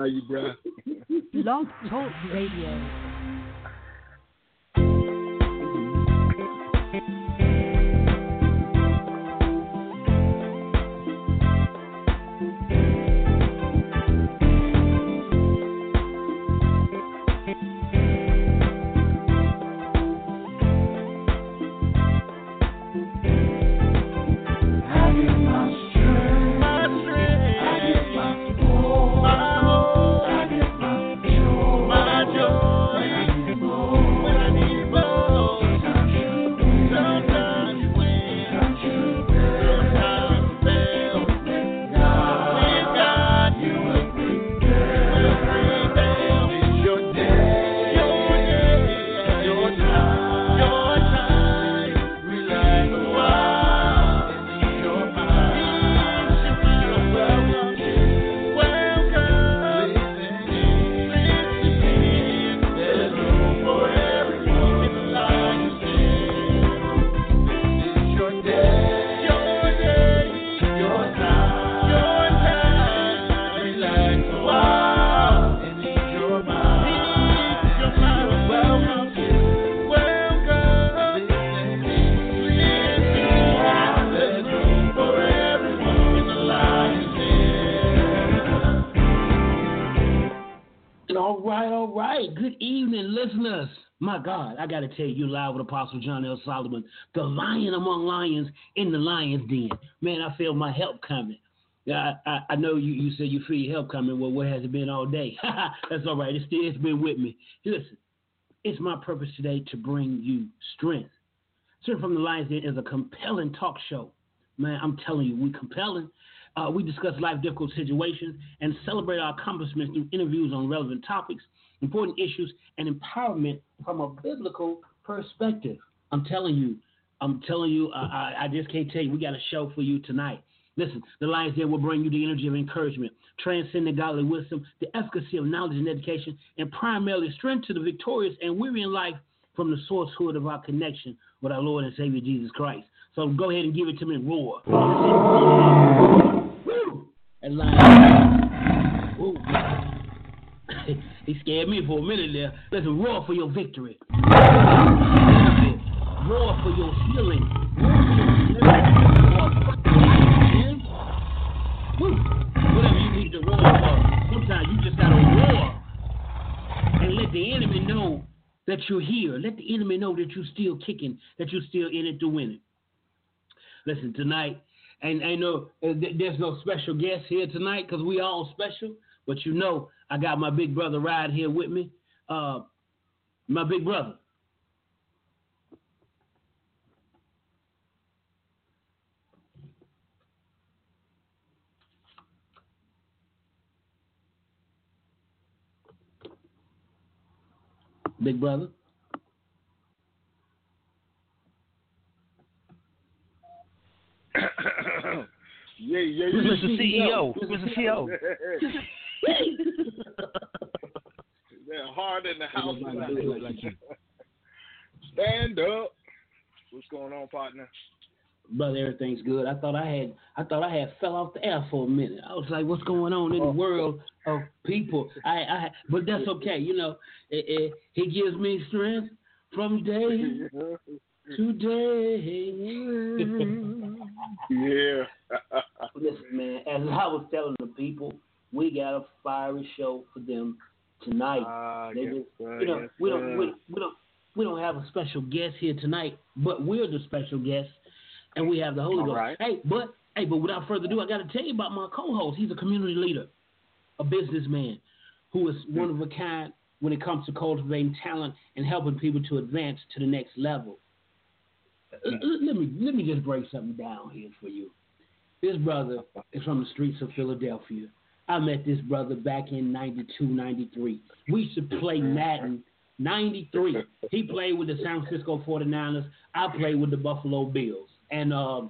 Love you, bro. Talk Radio. I got to tell you, live with Apostle John L. Solomon, the lion among lions in the lion's den. Man, I feel my help coming. I, I, I know you, you said you feel your help coming. Well, where has it been all day? That's all right. It's, it's been with me. Listen, it's my purpose today to bring you strength. Strength from the Lion's Den is a compelling talk show. Man, I'm telling you, we're compelling. Uh, we discuss life difficult situations and celebrate our accomplishments through interviews on relevant topics important issues, and empowerment from a biblical perspective. I'm telling you, I'm telling you, I, I just can't tell you. We got a show for you tonight. Listen, the Lions Den will bring you the energy of encouragement, transcending godly wisdom, the efficacy of knowledge and education, and primarily strength to the victorious and weary in life from the sourcehood of our connection with our Lord and Savior Jesus Christ. So go ahead and give it to me, roar. And Lions. Woo. He scared me for a minute there. Listen, roar for your victory. Roar for your healing. Whatever you need to roar for. Sometimes you just gotta roar and let the enemy know that you're here. Let the enemy know that you're still kicking, that you're still in it to win it. Listen, tonight, and I know uh, there's no special guest here tonight because we all special, but you know I got my big brother right here with me. Uh, my big brother. Big brother. yeah, yeah, Who's Mr. CEO? Who's Mr. CEO? They're hard in the house. Stand up. What's going on, partner? Brother, everything's good. I thought I had I thought I had fell off the air for a minute. I was like, what's going on in the oh. world of people? I, I but that's okay. You know, it, it, he gives me strength from day to day. yeah. Listen, man, as I was telling the people, we got a fiery show for them tonight. Uh, ah, they yes, just, sir, you know, yes, we don't, we, we don't, we don't have a special guest here tonight, but we're the special guest, and we have the Holy All Ghost. Right. Hey, but hey, but without further ado, I got to tell you about my co-host. He's a community leader, a businessman, who is hmm. one of a kind when it comes to cultivating talent and helping people to advance to the next level. Uh, hmm. Let me let me just break something down here for you. This brother is from the streets of Philadelphia. I met this brother back in 92, 93. We used to play Madden 93. He played with the San Francisco 49ers. I played with the Buffalo Bills. And uh,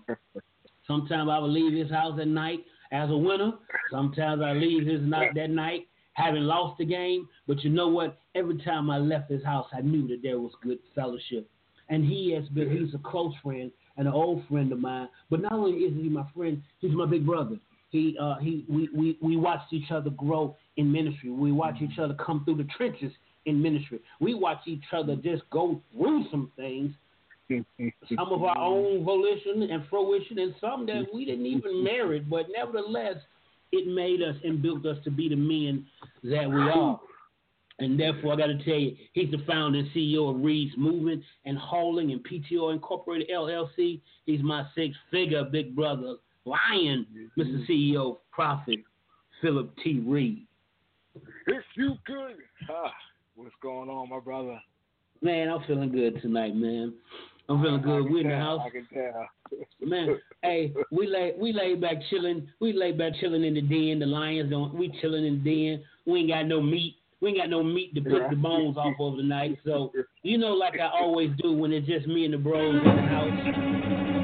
sometimes I would leave his house at night as a winner. Sometimes I leave his night that night having lost the game. But you know what? Every time I left his house, I knew that there was good fellowship. And he has been, he's a close friend and an old friend of mine. But not only is he my friend, he's my big brother. He uh, he we, we, we watched each other grow in ministry. We watch each other come through the trenches in ministry. We watch each other just go through some things, some of our own volition and fruition, and some that we didn't even merit, but nevertheless, it made us and built us to be the men that we are. And therefore, I got to tell you, he's the founder and CEO of Reid's Movement and Hauling and PTO Incorporated LLC. He's my six figure big brother, Lion, Mr. CEO, Prophet Phillip T. Reid. If you could. Ah, what's going on, my brother? Man, I'm feeling good tonight, man. I'm feeling good. We in the house. I can tell. Man, hey, we lay we lay back chilling. We lay back chilling in the den. The lions don't. We chilling in the den. We ain't got no meat. We ain't got no meat to pick the bones off of tonight. So you know, like I always do when it's just me and the bros in the house.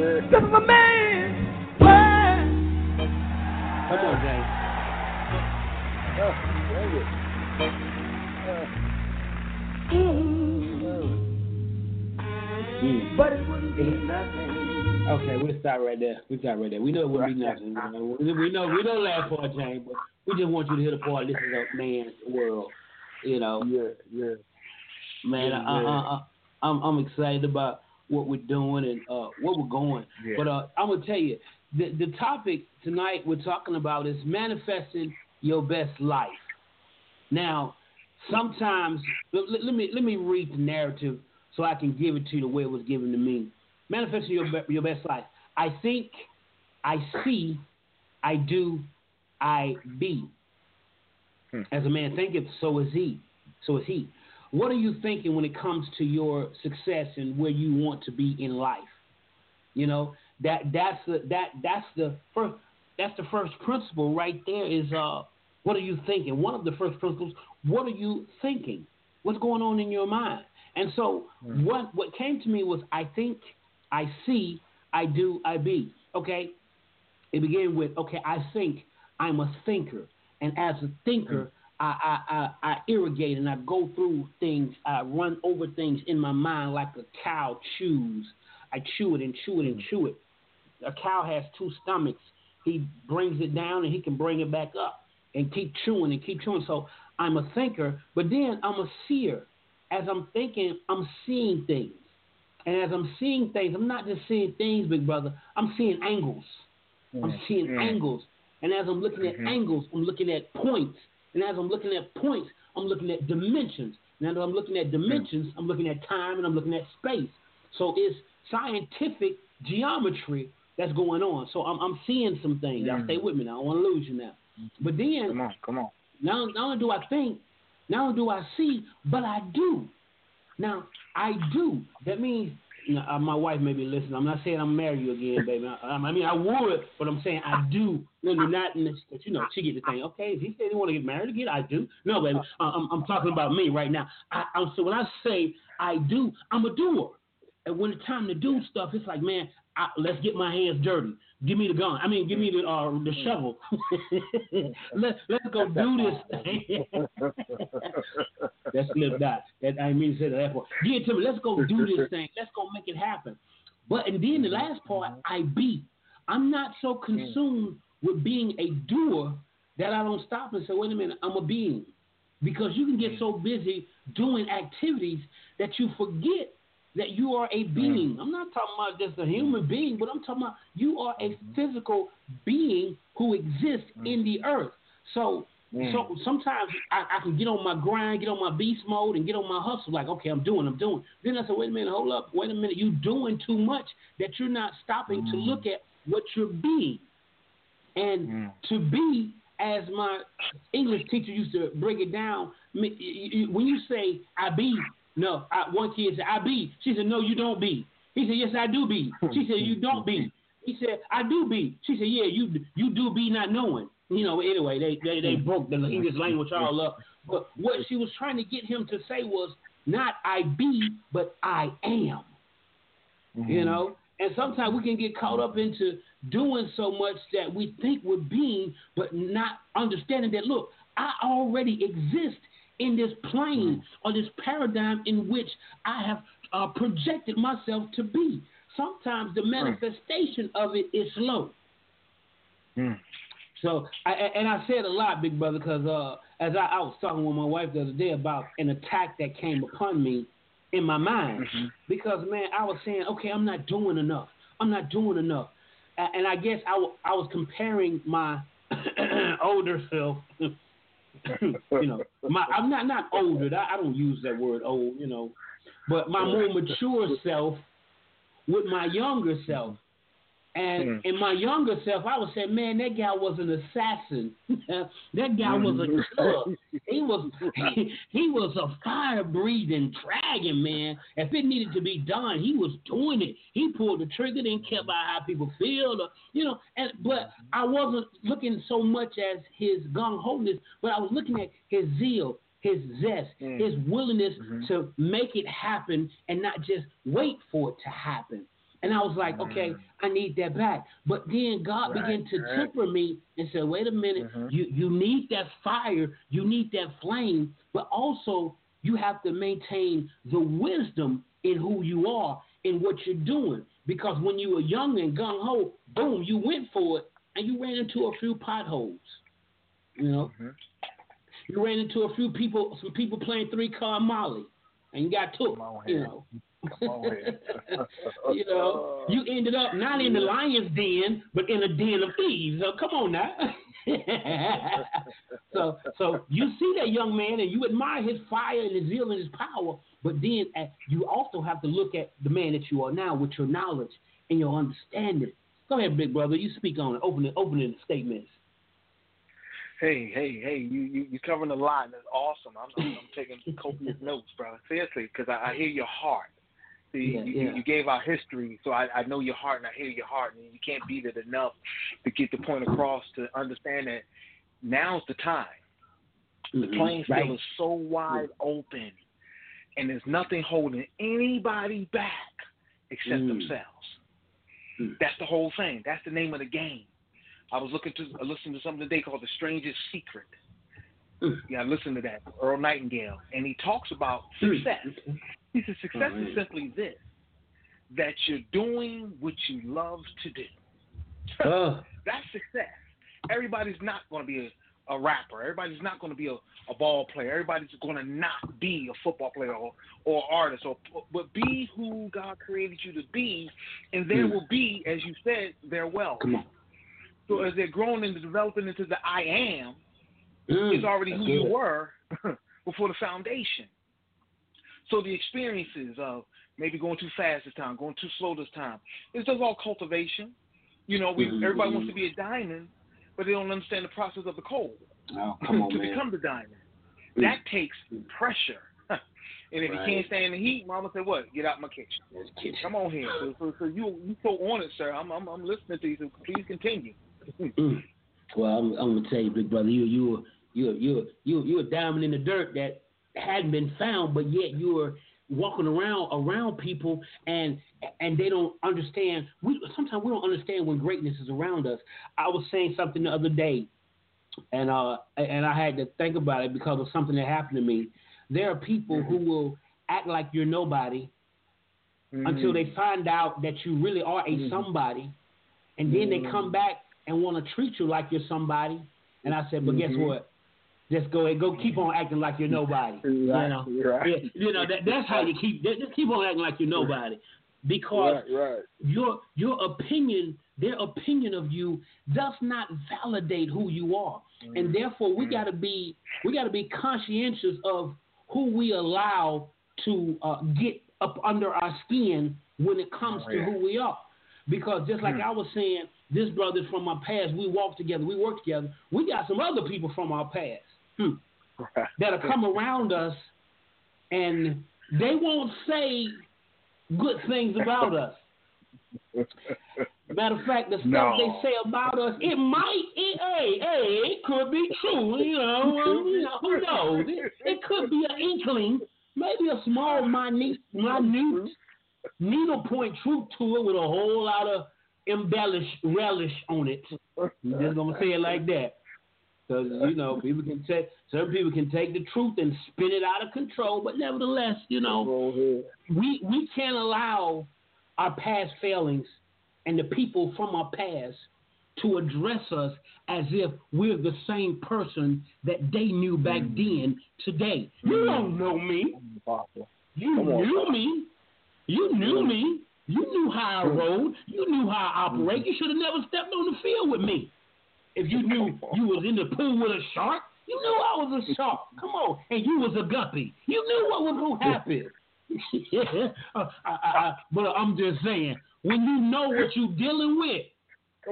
Yeah. This is a man. Come on, James. Oh, dang it. Mm. But it wouldn't be nothing. Okay, we'll stop right there. We stop right there. We know it wouldn't be nothing. We know we know last part, James, but we just want you to hear the part. This is a man's world. You know, Yeah, yeah. man. Yeah, I. I, I, I'm I'm excited about what we're doing and uh, where we're going. Yeah. But uh, I'm gonna tell you, the the topic tonight we're talking about is manifesting your best life. Now, sometimes let, let me let me read the narrative so I can give it to you the way it was given to me. Manifesting your your best life. I think, I see, I do, I be. Hmm. As a man thinketh, so is he. So is he. What are you thinking when it comes to your success and where you want to be in life? You know that that's the that that's the first that's the first principle right there. Is uh, what are you thinking? One of the first principles. What are you thinking? What's going on in your mind? And so what what came to me was I think, I see, I do, I be. Okay, it began with okay. I think I'm a thinker, and as a thinker, I, I, I, I irrigate and I go through things. I run over things in my mind like a cow chews. I chew it and chew it and chew it. A cow has two stomachs. He brings it down and he can bring it back up and keep chewing and keep chewing. So I'm a thinker, but then I'm a seer. As I'm thinking, I'm seeing things. And as I'm seeing things, I'm not just seeing things, big brother. I'm seeing angles. I'm seeing Mm. angles. And as I'm looking at Mhm. angles, I'm looking at points. And as I'm looking at points, I'm looking at dimensions. Now that I'm looking at dimensions, I'm looking at time and I'm looking at space. So it's scientific geometry that's going on. So I'm, I'm seeing some things. Y'all Mm. stay with me now. I don't want to lose you now. But then Come on, come on. not, not only do I think, not only do I see, but I do. Now, I do. That means uh, my wife may be listening. I'm not saying I'm marry you again, baby. I, I mean, I would, but I'm saying I do. No, no, not in this, but you know, she get the thing. Okay, if he said he want to get married again, I do. No, baby, I- I'm, I'm talking about me right now. I, I'm, so when I say I do, I'm a doer. And when it's time to do stuff, it's like, man, I, let's get my hands dirty. Give me the gun. I mean, give me the uh, the mm. shovel. Let Let's go do this thing. Slipped out. That That I mean to say that. that part. Give it to me. Let's go do this thing. Let's go make it happen. But and then the last part, mm-hmm. I be. I'm not so mm. consumed with being a doer that I don't stop and say, wait a minute, I'm a being. Because you can get mm. so busy doing activities that you forget that you are a being. I'm not talking about just a human being, but I'm talking about you are a mm-hmm. physical being who exists mm-hmm. in the earth. So mm. so sometimes I, I can get on my grind, get on my beast mode, and get on my hustle. Like, okay, I'm doing, I'm doing. Then I said, wait a minute, hold up, wait a minute. You're doing too much that you're not stopping to mm. look at what you're being. And mm. to be, as my English teacher used to break it down, me- y- y- when you say I be, no, I, one kid said I be. She said, no, you don't be. He said, yes, I do be. She said, you don't be. He said, I do be. She said, yeah, you you do be not knowing. You know, anyway, they they, they mm-hmm. broke the English language all up. But what she was trying to get him to say was not I be, but I am. You mm-hmm. know? And sometimes we can get caught up into doing so much that we think we're being, but not understanding that, look, I already exist in this plane or this paradigm in which I have uh, projected myself to be. Sometimes the manifestation of it is slow. Mm. So, I, and I said a lot, big brother, because uh, as I, I was talking with my wife the other day about an attack that came upon me in my mind, Mm-hmm. because man, I was saying, okay, I'm not doing enough. I'm not doing enough, and I guess I, w- I was comparing my older self. You know, my I'm not not older. I, I don't use that word old. You know, but my more mature self with my younger self. And Mm. in my younger self, I would say, man, that guy was an assassin. that guy was a killer. He was he, he was a fire breathing dragon, man. If it needed to be done, he was doing it. He pulled the trigger, didn't care about how people feel, or, you know. And but I wasn't looking so much as his gung honess, but I was looking at his zeal, his zest, Mm. his willingness Mhm. to make it happen and not just wait for it to happen. And I was like, okay, I need that back. But then God Right, began to right. temper me and said, wait a minute, Mhm. you, you need that fire, you need that flame, but also you have to maintain the wisdom in who you are in what you're doing. Because when you were young and gung ho, boom, you went for it and you ran into a few potholes. You know, Mhm. you ran into a few people, some people playing three car Molly, and you got took. You know, Come on here. you know, you ended up not in the lion's den, but in a den of thieves. So come on now. so, so you see that young man, and you admire his fire and his zeal and his power, but then uh, you also have to look at the man that you are now with your knowledge and your understanding. Go ahead, big brother. You speak on it. Open it. Opening statements. Hey, hey, hey! You you you covering a lot, and it's awesome. I'm I'm, I'm taking copious notes, brother. Seriously, because I, I hear your heart. See, Yeah, you, yeah. you gave our history, so I, I know your heart, and I hear your heart, and you can't beat it enough to get the point across to understand that now's the time. The Mhm. playing Right. field is so wide open, and there's nothing holding anybody back except Mm. themselves. Mm. That's the whole thing. That's the name of the game. I was looking to uh, listening to something today called "The Strangest Secret." Mm. Yeah, listen to that, Earl Nightingale, and he talks about Mm. success. He says success Alright. is simply this: that you're doing what you love to do. Uh, That's success. Everybody's not going to be a, a rapper. Everybody's not going to be a, a ball player. Everybody's going to not be a football player or, or artist, or but be who God created you to be, and there Mm. will be, as you said, their wealth. come on. So as they're growing and developing into the I am, Mm, it's already who you were before the foundation. So the experiences of maybe going too fast this time, going too slow this time, it's just all cultivation. You know, we Mhm. everybody wants to be a diamond, but they don't understand the process of the coal Oh, come on, to man. become the diamond. Mm. That takes pressure. and if Right. you can't stand the heat, Mama said, "What? Get out my kitchen. Kitchen. Come on here." So, so, so you you so on it, sir. I'm I'm, I'm listening to you. So please continue. Mm. Well, I'm, I'm gonna tell you, big brother, you you you you you you're a diamond in the dirt that hadn't been found, but yet you are walking around around people and and they don't understand. We sometimes we don't understand when greatness is around us. I was saying something the other day, and uh and I had to think about it because of something that happened to me. There are people who mm-hmm. will act like you're nobody mm-hmm. until they find out that you really are a mm-hmm. somebody, and then they come back and want to treat you like you're somebody. And I said, but guess what? Just go ahead, go keep on acting like you're nobody. You know, Right. Yeah, you know that, that's how you keep. Just keep on acting like you're nobody, because Right, right. your your opinion, their opinion of you, does not validate who you are, and mm-hmm. therefore we mm-hmm. got to be we got to be conscientious of who we allow to uh, get up under our skin when it comes Oh, to yeah. who we are. Because just like mm. I was saying, this brother's from my past. We walk together, we work together. We got some other people from our past hmm, Right. that'll come around us, and they won't say good things about us. Matter of fact, the stuff No. they say about us, it might, it, hey, hey, it could be true. You know, you know who knows? It, it could be an inkling, maybe a small, minute, minute needle point truth to it with a whole lot of embellish relish on it. I'm just gonna say it like that. Because you know, people can take certain people can take the truth and spin it out of control, but nevertheless, you know, we we can't allow our past failings and the people from our past to address us as if we're the same person that they knew back then today. You don't know me. You knew me. You knew me. You knew how I rode. You knew how I operate. You should have never stepped on the field with me. If you knew you was in the pool with a shark, you knew I was a shark. Come on, and you was a guppy. You knew what was gonna happen. yeah, uh, I, I, but I'm just saying, when you know what you're dealing with,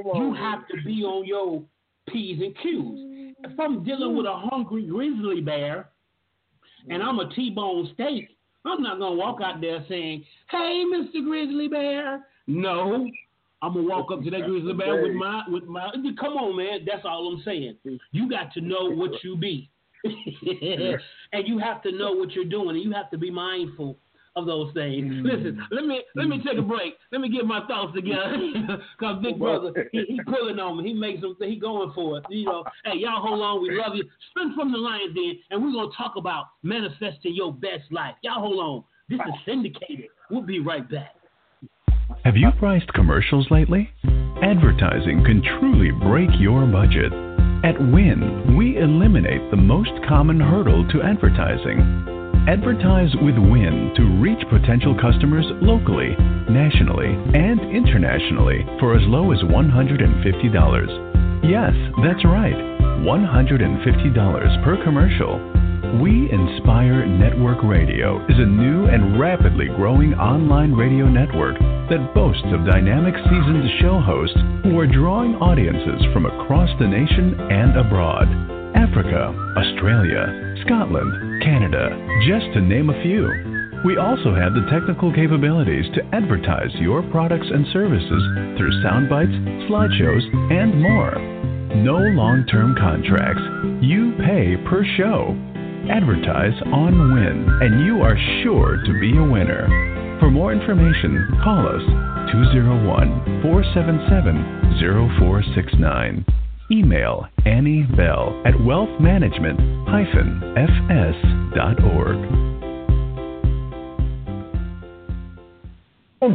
on. you have to be on your P's and Q's. If I'm dealing with a hungry grizzly bear and I'm a T-bone steak, I'm not gonna walk out there saying, "Hey, Mr. Grizzly Bear." No, I'm gonna walk up to that grizzly bear with my with my. Come on, man. That's all I'm saying. You got to know what you be, and you have to know what you're doing, and you have to be mindful of those things. Listen, let me let me take a break. Let me get my thoughts together, cause Big Brother he, he pulling on me. He makes him. He going for it. You know. Hey, y'all, hold on. We love you. Spin from the Lions Den, and we're gonna talk about manifesting your best life. Y'all, hold on. This is syndicated. We'll be right back. Have you priced commercials lately? Advertising can truly break your budget. At Win, we eliminate the most common hurdle to advertising. Advertise with Win to reach potential customers locally, nationally, and internationally for as low as $150. Yes, that's right, $150 per commercial. We Inspire Network Radio is a new and rapidly growing online radio network that boasts of dynamic seasoned show hosts who are drawing audiences from across the nation and abroad. Africa, Australia, Scotland, Canada, just to name a few. We also have the technical capabilities to advertise your products and services through sound bites, slideshows, and more. No long term contracts. You pay per show. Advertise on Win, and you are sure to be a winner. For more information, call us 201 477 0469. Email Annie Bell at wealthmanagement-fs.org.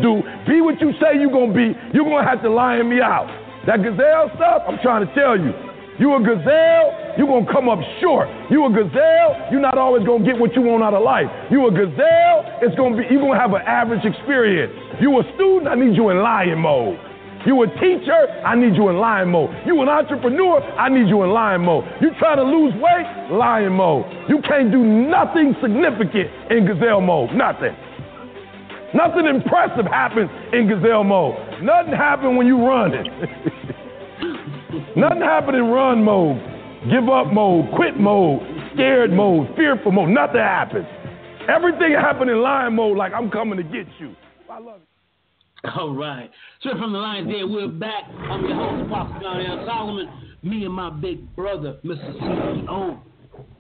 do, be what you say you're gonna be, you're gonna have to lion me out. That gazelle stuff, I'm trying to tell you. You a gazelle, you're gonna come up short. You a gazelle, you're not always gonna get what you want out of life. You a gazelle, it's gonna be you're gonna have an average experience. You a student, I need you in lion mode. You a teacher, I need you in lion mode. You an entrepreneur, I need you in lion mode. You trying to lose weight, lion mode. You can't do nothing significant in gazelle mode. Nothing. Nothing impressive happens in gazelle mode. Nothing happens when you run it. Nothing happens in run mode, give up mode, quit mode, scared mode, fearful mode. Nothing happens. Everything happens in lion mode like I'm coming to get you. I love it. All right. Straight from the Lions Den, we're back. I'm your host, Apostle John L. Solomon. Me and my big brother, Mr. CEO,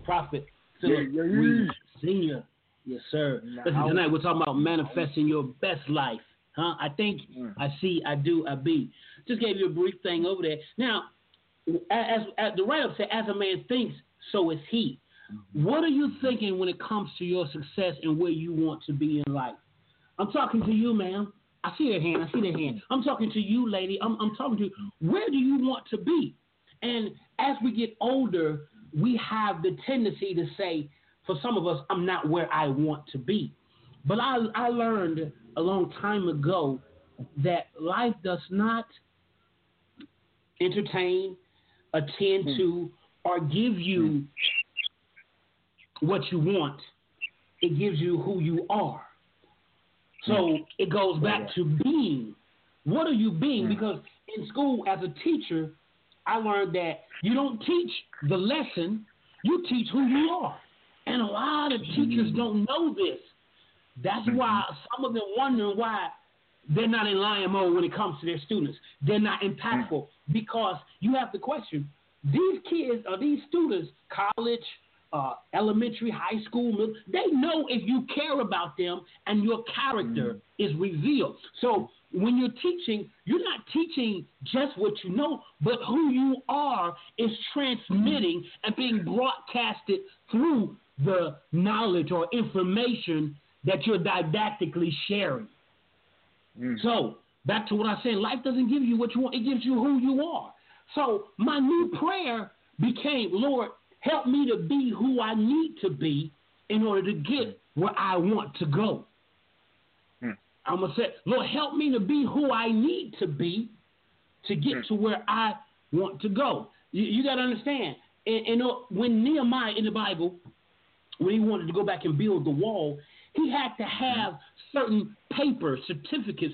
Prophet Phillip Yeah, yeah, Reid Sr. Yes, sir. Listen, tonight we're talking about manifesting your best life. Huh? I think, I see, I do, I be. Just gave you a brief thing over there. Now, as, as the write-up said, as a man thinks, so is he. What are you thinking when it comes to your success and where you want to be in life? I'm talking to you, ma'am. I see that hand. I see that hand. I'm talking to you, lady. I'm, I'm talking to you. Where do you want to be? And as we get older, we have the tendency to say, for some of us, I'm not where I want to be. But I, I learned a long time ago that life does not entertain, attend hmm. to, or give you hmm. what you want. It gives you who you are. So hmm. it goes back to being. What are you being? Because in school, as a teacher, I learned that you don't teach the lesson, you teach who you are. And a lot of teachers mm-hmm. don't know this. That's mm-hmm. why some of them wondering why they're not in lion mode when it comes to their students. They're not impactful mm. because you have to question these kids or these students, college, uh, elementary, high school, middle, they know if you care about them and your character mm. is revealed. So when you're teaching, you're not teaching just what you know, but who you are is transmitting mm-hmm. and being broadcasted through the knowledge or information that you're didactically sharing. So back to what I said, life doesn't give you what you want; it gives you who you are. So my new prayer became, Lord, help me to be who I need to be in order to get where I want to go. Hmm. I'm gonna say, Lord, help me to be who I need to be to get to where I want to go. You, you got to understand. And, and uh, when Nehemiah in the Bible, when he wanted to go back and build the wall, he had to have certain papers, certificates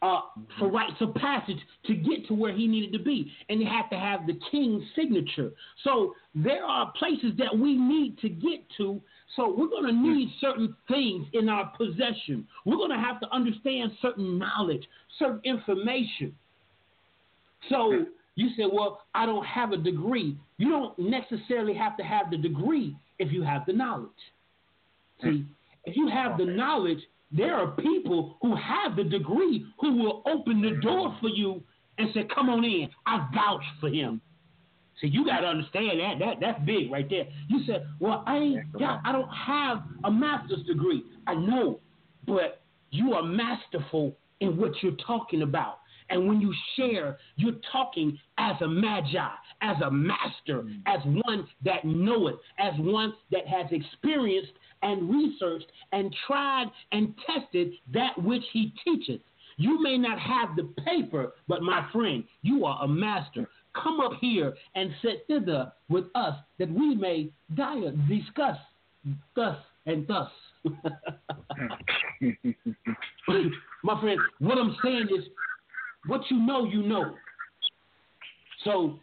uh, for rites of passage to get to where he needed to be. And he had to have the king's signature. So there are places that we need to get to. So we're going to need certain things in our possession. We're going to have to understand certain knowledge, certain information. So you say, well, I don't have a degree. You don't necessarily have to have the degree if you have the knowledge. Hmm. See, if you have the knowledge, there are people who have the degree who will open the door for you and say, "Come on in. I vouch for him." See, you got to understand that. That that's big right there. You said, "Well, I ain't got. I don't have a master's degree." I know, but you are masterful in what you're talking about. And when you share, you're talking as a magi, as a master, mm. as one that knoweth, as one that has experienced and researched and tried and tested that which he teacheth. You may not have the paper, but my friend, you are a master. Come up here and sit thither with us that we may dia- discuss thus and thus. my friend, what I'm saying is, what you know, you know. So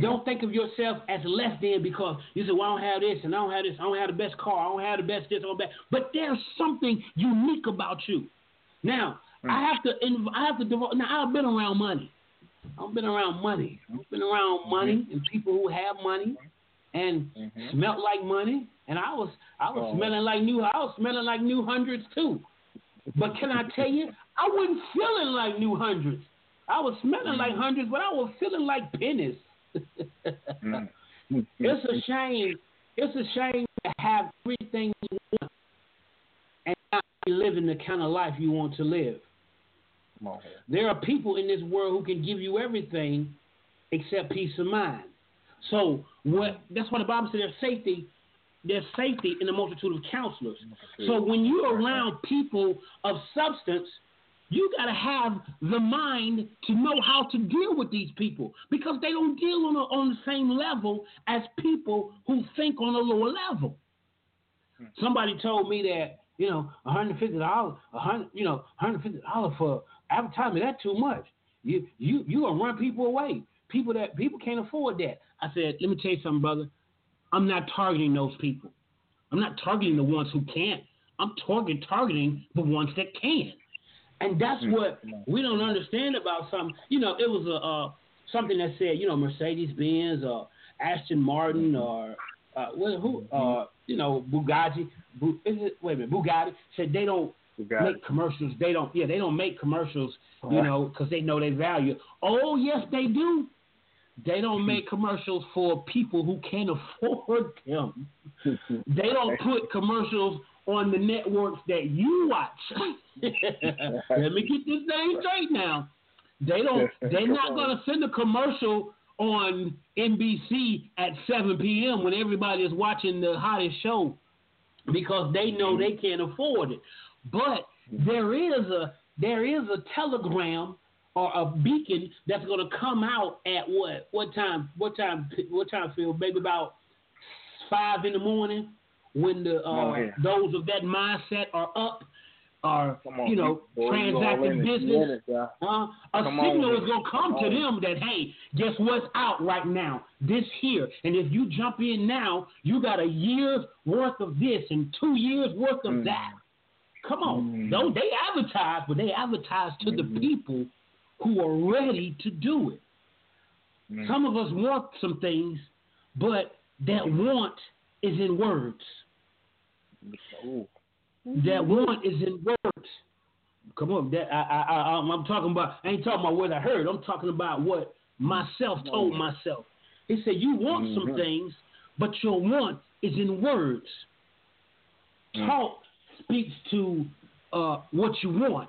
don't think of yourself as less than because you say, well, I don't have this and I don't have this. I don't have the best car. I don't have the best this or that. But there's something unique about you. Now, I have to, inv- I have to devote. Now, I've been around money. I've been around money. I've been around mm-hmm. money and people who have money and mm-hmm. smelt like money. And I was, I was smelling like new. I was smelling like new hundreds too. But can I tell you, I wasn't feeling like new hundreds. I was smelling like mm-hmm. hundreds, but I was feeling like pennies. it's a shame. It's a shame to have everything you want and not be living the kind of life you want to live. There are people in this world who can give you everything except peace of mind. So what? That's why the Bible says there's safety. There's safety in the multitude of counselors. So when you're around people of substance, you got to have the mind to know how to deal with these people because they don't deal on, a, on the same level as people who think on a lower level. Hmm. Somebody told me that you know, $150, 100, you know, $150 for advertisement. That's too much. You you you gonna run people away. People that people can't afford that. I said, let me tell you something, brother. I'm not targeting those people. I'm not targeting the ones who can't. I'm target targeting the ones that can. And that's what we don't understand about something. You know, it was a uh, something that said, you know, Mercedes Benz or Aston Martin or uh, who, uh, you know, Bugatti. Bu, is it, wait a minute, Bugatti said they don't make commercials. They don't. Yeah, they don't make commercials. You know, because they know their value. Oh yes, they do. They don't make commercials for people who can't afford them. they don't put commercials on the networks that you watch. Let me get this thing straight now. They don't. They're not gonna send a commercial on NBC at 7 p.m. when everybody is watching the hottest show because they know they can't afford it. But there is a there is a telegram or a beacon that's going to come out at what what time what time what time Phil maybe about five in the morning when the uh, Oh, yeah. those of that mindset are up are on, you know boy, transacting business. It. Uh, a Come signal man. is gonna come to them that hey, guess what's out right now? This here, and if you jump in now, you got a year's worth of this and two years worth of Mm. that. Come on, Mm. don't they advertise, but they advertise to Mm-hmm. the people who are ready to do it. Mm. Some of us want some things, but that want is in words. Ooh. That want is in words. Come on, that I, I, I, I'm I'm talking about. I ain't talking about what I heard. I'm talking about what myself told myself. He said, "You want some Mhm. things, but your want is in words. Mm. Talk speaks to uh, what you want.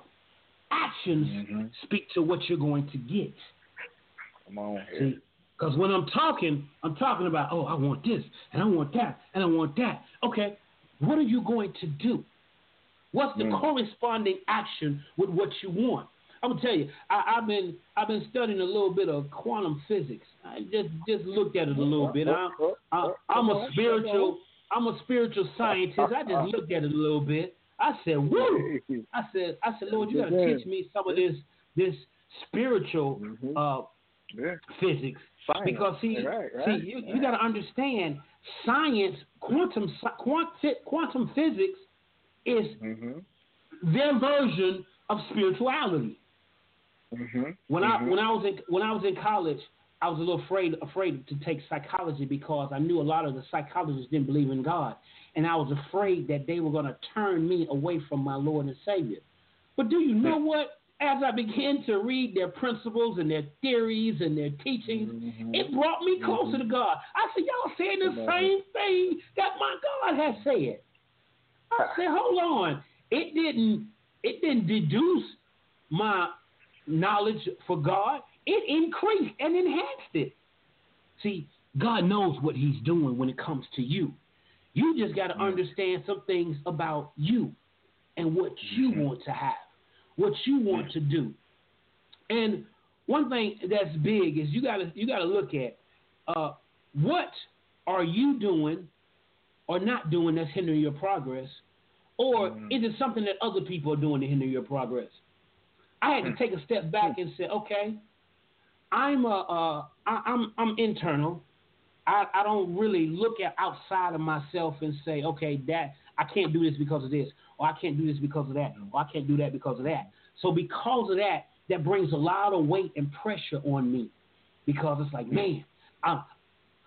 Actions Mhm. speak to what you're going to get. Come on. See, Because when I'm talking, I'm talking about, oh, I want this, and I want that, and I want that. Okay, what are you going to do? What's the Mm. corresponding action with what you want? I'm gonna tell you, I, I've been I've been studying a little bit of quantum physics. I just just looked at it a little bit. I, I, I'm a spiritual I'm a spiritual scientist. I just looked at it a little bit. I said, woo! I said, I said, Lord, you got to teach me some of this this spiritual Mhm. uh, Yeah. physics Science. because see, Right, right, see, you, you got to understand science, quantum sci- quant, quantum physics is Mhm. their version of spirituality. Mhm. When I Mhm. when I was in when I was in college, I was a little afraid afraid to take psychology because I knew a lot of the psychologists didn't believe in God, and I was afraid that they were going to turn me away from my Lord and Savior. But do you know what? As I began to read their principles and their theories and their teachings, Mhm. it brought me closer to God. I said, y'all saying the same thing that my God has said. I said, hold on. It didn't it didn't deduce my knowledge for God. It increased and enhanced it. See, God knows what he's doing when it comes to you. You just got to understand some things about you and what you want to have, what you want to do. And one thing that's big is you got to you got to look at uh, what are you doing or not doing that's hindering your progress, or Mhm. is it something that other people are doing to hinder your progress? I had to Hmm. take a step back and say, okay, I'm a, uh, I, I'm I'm internal. I, I don't really look at outside of myself and say, okay, that I can't do this because of this, or I can't do this because of that, or I can't do that because of that. So because of that, that brings a lot of weight and pressure on me, because it's like, man, I,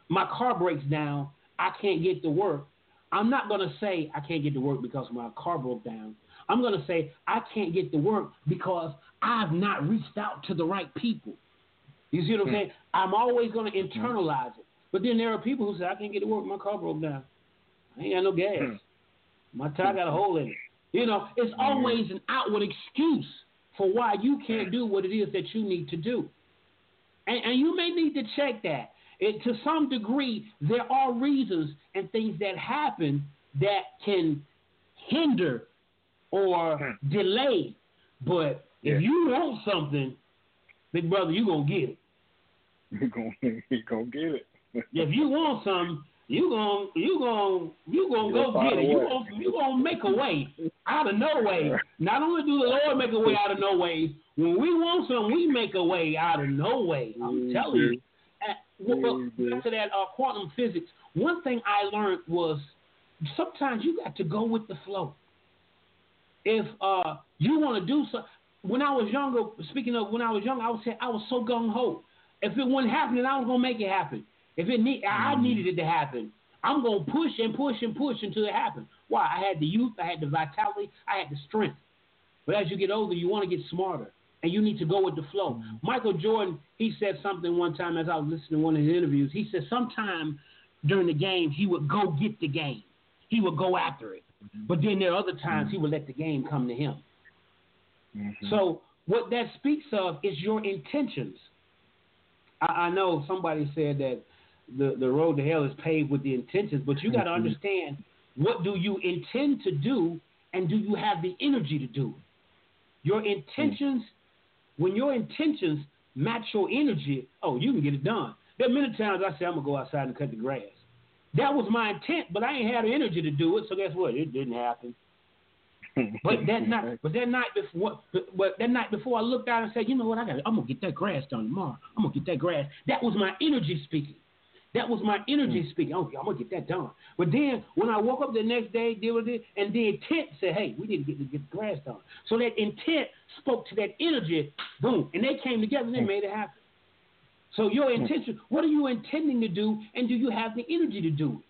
my car breaks down, I can't get to work. I'm not gonna say I can't get to work because my car broke down. I'm gonna say I can't get to work because I've not reached out to the right people. You see what I'm hmm. saying? I'm always going to hmm. internalize it. But then there are people who say, I can't get to work. My car broke down. I ain't got no gas. Hmm. My tire got a hole in it. You know, it's always an outward excuse for why you can't do what it is that you need to do. And, and you may need to check that. It, to some degree, there are reasons and things that happen that can hinder or hmm. delay. But Yeah. if you want something, big brother, you're going to get it. You gonna you gonna get it. If you want something, you gon' you gon' you gon' You'll go get it. You way. gon' you gonna make a way out of no way. Not only do the Lord make a way out of no way, when we want something, we make a way out of no way. I'm Mhm. telling you. And, well, Mhm. back to that uh, quantum physics. One thing I learned was sometimes you got to go with the flow. If uh, you want to do something, when I was younger, speaking of when I was young, I would say I was so gung ho. If it wasn't happening, I was gonna make it happen. If it need, I mm. needed it to happen. I'm gonna push and push and push until it happens. Why? I had the youth, I had the vitality, I had the strength. But as you get older, you want to get smarter, and you need to go with the flow. Mm. Michael Jordan, he said something one time as I was listening to one of his interviews. He said sometime during the game he would go get the game, he would go after it. Mm-hmm. But then there are other times he mm. would let the game come to him. Mhm. So what that speaks of is your intentions. I, I know somebody said that the, the road to hell is paved with the intentions, but you got to Mhm. understand what do you intend to do and do you have the energy to do it? Your intentions, when your intentions match your energy, oh, you can get it done. There are many times I say I'm gonna go outside and cut the grass. That was my intent, but I ain't had the energy to do it, so guess what? It didn't happen. But that night, but that night before, but, but that night before, I looked out and said, you know what? I got, I'm gonna get that grass done tomorrow. I'm gonna get that grass. That was my energy speaking. That was my energy mm. speaking. Okay, I'm gonna get that done. But then when I woke up the next day, deal with it, and the intent said, hey, we need to get, get the grass done. So that intent spoke to that energy, boom, and they came together and they mm. made it happen. So your mm. intention, what are you intending to do, and do you have the energy to do it?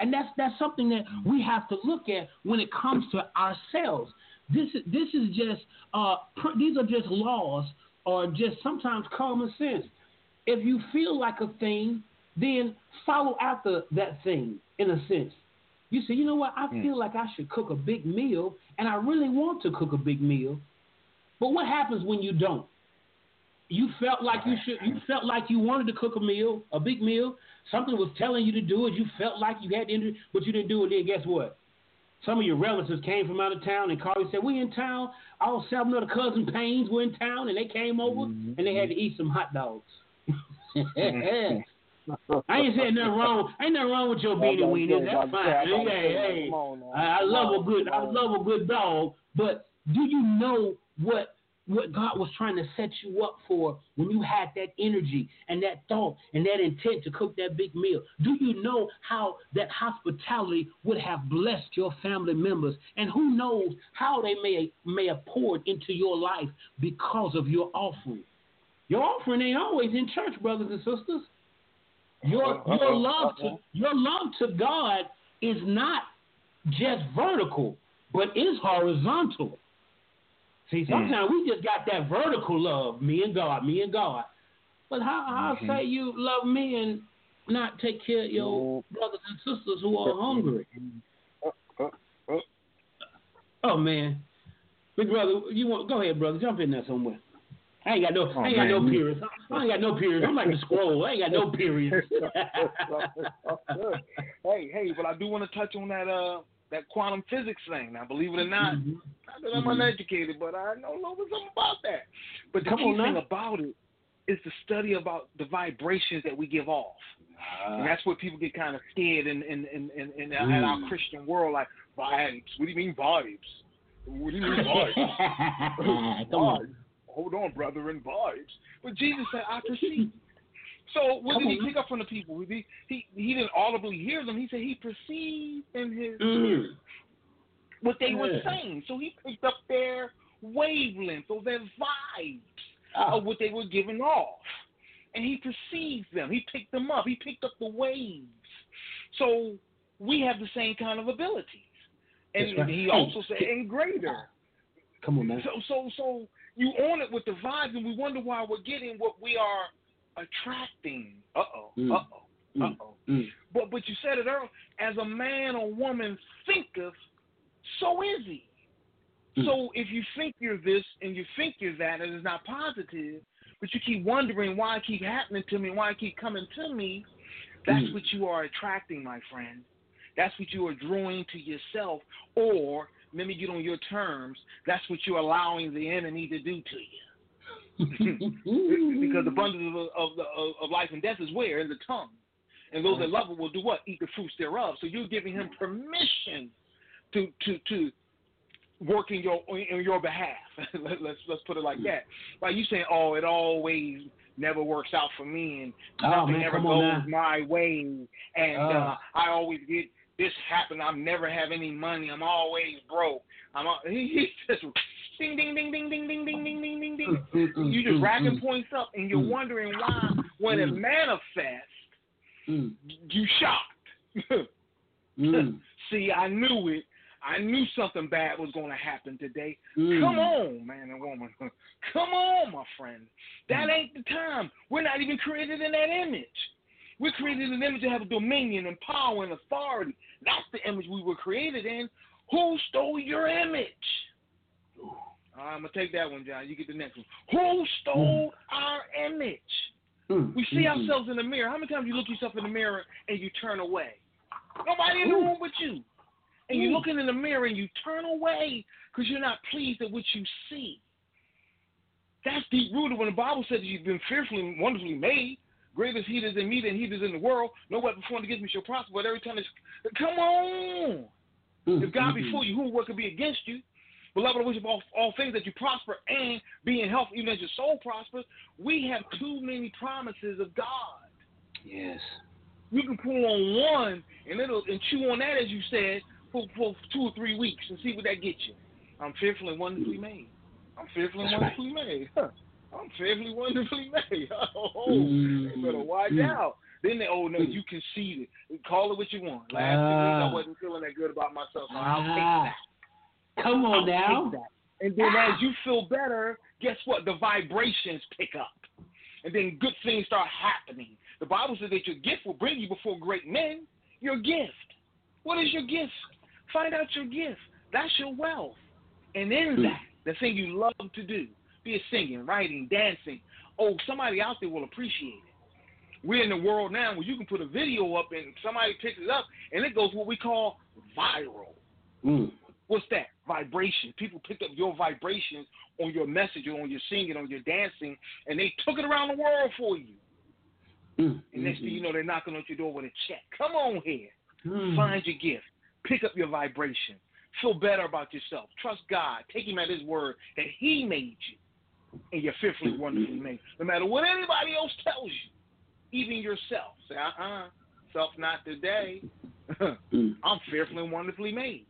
And that's that's something that we have to look at when it comes to ourselves. This is this is just uh pr- these are just laws or just sometimes common sense. If you feel like a thing, then follow after that thing in a sense. You say, you know what? I feel like I should cook a big meal, and I really want to cook a big meal. But what happens when you don't? you felt like you should. You felt like you wanted to cook a meal, a big meal. Something was telling you to do it. You felt like you had to, but you didn't do it. Then guess what? Some of your relatives came from out of town and called and said, "We in town. All seven of the cousin Paynes were in town, and they came over Mm-hmm. and they had to eat some hot dogs." I ain't saying nothing wrong. Ain't nothing wrong with your beanie weenie. That's fine. Hey, hey, hey. I, I love a good. I love a good dog. But do you know what what God was trying to set you up for when you had that energy and that thought and that intent to cook that big meal? Do you know how that hospitality would have blessed your family members? And who knows how they may may have poured into your life because of your offering. Your offering ain't always in church, brothers and sisters. Your your love to your love to God is not just vertical, but is horizontal. See, sometimes we just got that vertical love, me and God, me and God. But how how say you love me and not take care of your brothers and sisters who are hungry? Oh man, big brother, you want go ahead, brother, jump in there somewhere. I ain't got no, I ain't got no periods. I ain't got no periods. I'm like the scroll. I ain't got no periods. hey, hey, but I do want to touch on that uh that quantum physics thing. Now, believe it or not, Mhm. not that I'm uneducated, but I know a little bit something about that. But the Come key now. thing about it is the study about the vibrations that we give off. and that's where people get kind of scared in in in in, in, in our Mm. Christian world, like vibes. What do you mean vibes? What do you mean vibes? Come on. vibes. Hold on, brother, in vibes. But Jesus said, I perceive. So what Come did he on. pick up from the people? He, he he didn't audibly hear them. He said he perceived in his Mm. what they were saying. So he picked up their wavelength or their vibes Ah. of what they were giving off. And he perceived them. He picked them up. He picked up the waves. So we have the same kind of abilities. And right. he also said, and greater. Come on, man. So so so you own it with the vibes and we wonder why we're getting what we are attracting. Uh oh. Mm. Uh oh. Uh oh. Mm. But but you said it earlier, as a man or woman thinketh, so is he. Mm. So if you think you're this and you think you're that and it's not positive, but you keep wondering why it keep happening to me, why it keep coming to me, that's Mm. what you are attracting, my friend. That's what you are drawing to yourself, or let me get on your terms. That's what you're allowing the enemy to do to you, because the abundance of, of, of, of life and death is where in the tongue, and those that love it will do what? Eat the fruits thereof. So you're giving him permission to to to work in your in your behalf. Let, let's let's put it like that. Like you saying, oh, it always never works out for me, and Oh, nothing man, ever goes my way, and Oh. uh, I always get this happen. I never have any money. I'm always broke. I'm he, he just ding ding ding ding ding ding ding ding ding ding ding. Mm, You just mm, racking mm, points up, and you're Mm. wondering why when it Mm. manifests, mm, you shocked. mm, See, I knew it. I knew something bad was going to happen today. mm. Come on, man and woman. Come on, my friend. That ain't the time. We're not even created in that image. We're created in an image to have dominion and power and authority. That's the image we were created in. Who stole your image? I'm going to take that one, John. You get the next one. Who stole our image? Mm, We see mm, ourselves in the mirror. How many times you look yourself in the mirror and you turn away? Nobody in the room but you. And you're looking in the mirror and you turn away because you're not pleased at what you see. That's deep rooted when the Bible says you've been fearfully and wonderfully made. Greater is he that is in me than he that is in the world. No weapon formed against me shall prosper. But every time it's, come on. mm, If God mm, be for you, who what could be against you? Beloved, I wish of all, all things that you prosper and be in health, even as your soul prospers. We have too many promises of God. Yes. You can pull on one and it'll and chew on that, as you said, for, for two or three weeks and see what that gets you. I'm fearfully and wonderfully made. I'm fearfully and That's right. wonderfully made. Huh. I'm and wonderfully made. Oh, better watch mm. out. Then they, oh no, you conceded. Call it what you want. Last two Ah. weeks I wasn't feeling that good about myself, so I'll take Ah. that. Come on I'll now. And then as you feel better, guess what? The vibrations pick up. And then good things start happening. The Bible says that your gift will bring you before great men. Your gift. What is your gift? Find out your gift. That's your wealth. And in Hmm. that, the thing you love to do, be it singing, writing, dancing, oh, somebody out there will appreciate it. We're in the world now where you can put a video up and somebody picks it up and it goes what we call viral. Mm. What's that? Vibration. People picked up your vibrations on your message, or on your singing, on your dancing, and they took it around the world for you. Mm. And next thing you know, they're knocking on your door with a check. Come on here. Mm. Find your gift. Pick up your vibration. Feel better about yourself. Trust God. Take Him at His word that He made you, and you're fearfully, wonderfully made. No matter what anybody else tells you, even yourself. Say, uh-uh, self not today. Mm. I'm fearfully and wonderfully made.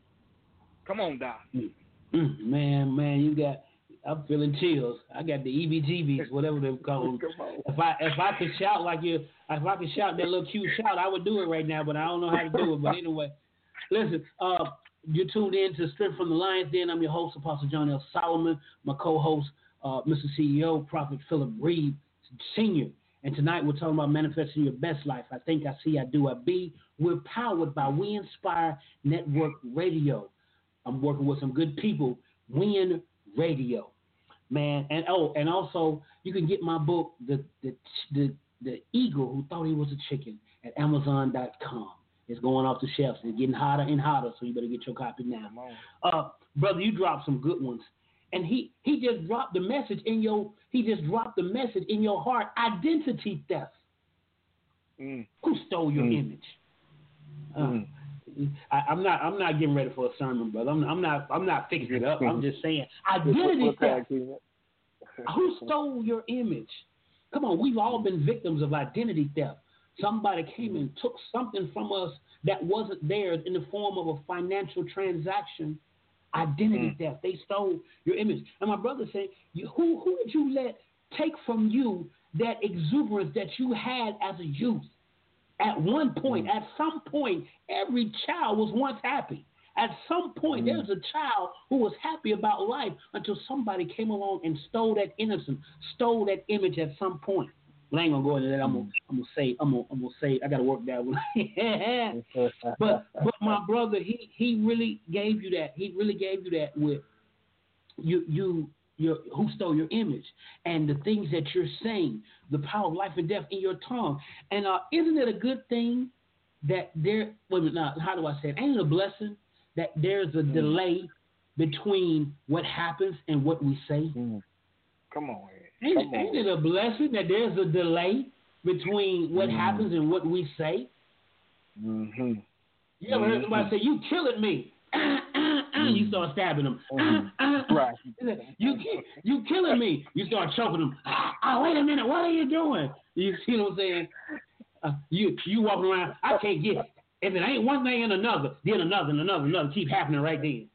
Come on, Doc. Mm. Man, man, you got. I'm feeling chills. I got the EBGBs, whatever they call them. Come on. If I if I could shout like you, if I could shout that little cute shout, I would do it right now. But I don't know how to do it. But anyway, listen. Uh, you're tuned in to Strength from the Lions Den. I'm your host, Apostle John L. Solomon. My co-host, uh, Mr. CEO, Prophet Phillip Reid Senior. And tonight we're talking about manifesting your best life. I think I see, I do, I be. We're powered by We Inspire Network Radio. I'm working with some good people. Win Radio, man, and oh, and also you can get my book, the the the the eagle who thought he was a chicken, at Amazon.com. It's going off the shelves. It's getting hotter and hotter, so you better get your copy now. Uh, brother, you dropped some good ones, and he he just dropped the message in your he just dropped the message in your heart. Identity theft. Mm. Who stole your Mm. image? Uh, Mm. I, I'm not. I'm not getting ready for a sermon, brother. I'm, I'm not. I'm not fixing it up. I'm just saying identity theft. Who stole your image? Come on, we've all been victims of identity theft. Somebody came and took something from us that wasn't theirs in the form of a financial transaction. Identity mm. theft. They stole your image. And my brother said, who who did you let take from you that exuberance that you had as a youth? At one point, mm. at some point, every child was once happy. At some point, there mm. was a child who was happy about life until somebody came along and stole that innocence, stole that image at some point. But I ain't gonna go into that. I'm gonna, mm. I'm gonna say, I'm gonna, I'm gonna say, I gotta work that one. but, but my brother, he, he really gave you that. He really gave you that with you, you, your, who stole your image and the things that you're saying, the power of life and death in your tongue. And uh, isn't it a good thing that there? Wait a minute, now, how do I say it? Ain't it a blessing that there's a mm. delay between what happens and what we say? Mm. Come on. here. Ain't, Come it, a blessing that there's a delay between what mm-hmm. happens and what we say? Mm-hmm. You ever heard somebody mm-hmm. say, "You killing me"? you mm-hmm. start stabbing them. Right. You you killing me. You start choking them. Oh, wait a minute. What are you doing? You see what I'm saying? Uh, you you walking around. I can't get. It. If it ain't one thing and another, then another and another, another keep happening right then.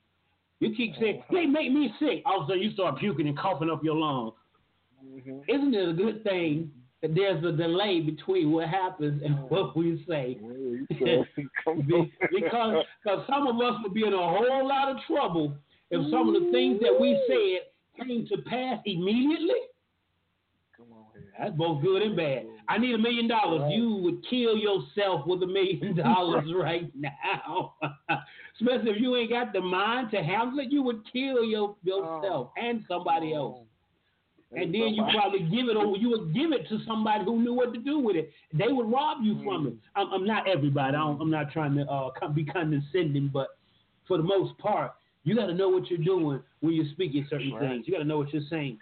You keep saying they make me sick. All of a sudden you start puking and coughing up your lungs. Mm-hmm. Isn't it a good thing that there's a delay between what happens and what we say? Come Be- on. because cause some of us would be in a whole lot of trouble if some of the things that we said came to pass immediately. Come on here. That's both good and bad. I need a million dollars. You would kill yourself with a million dollars right now. Especially if you ain't got the mind to handle it, you would kill your, yourself oh, and somebody else. And then you probably give it over. You would give it to somebody who knew what to do with it. They would rob you from it. I'm, I'm not everybody. I don't, I'm not trying to uh, be condescending, but for the most part, you got to know what you're doing when you're speaking certain Right. things. You got to know what you're saying.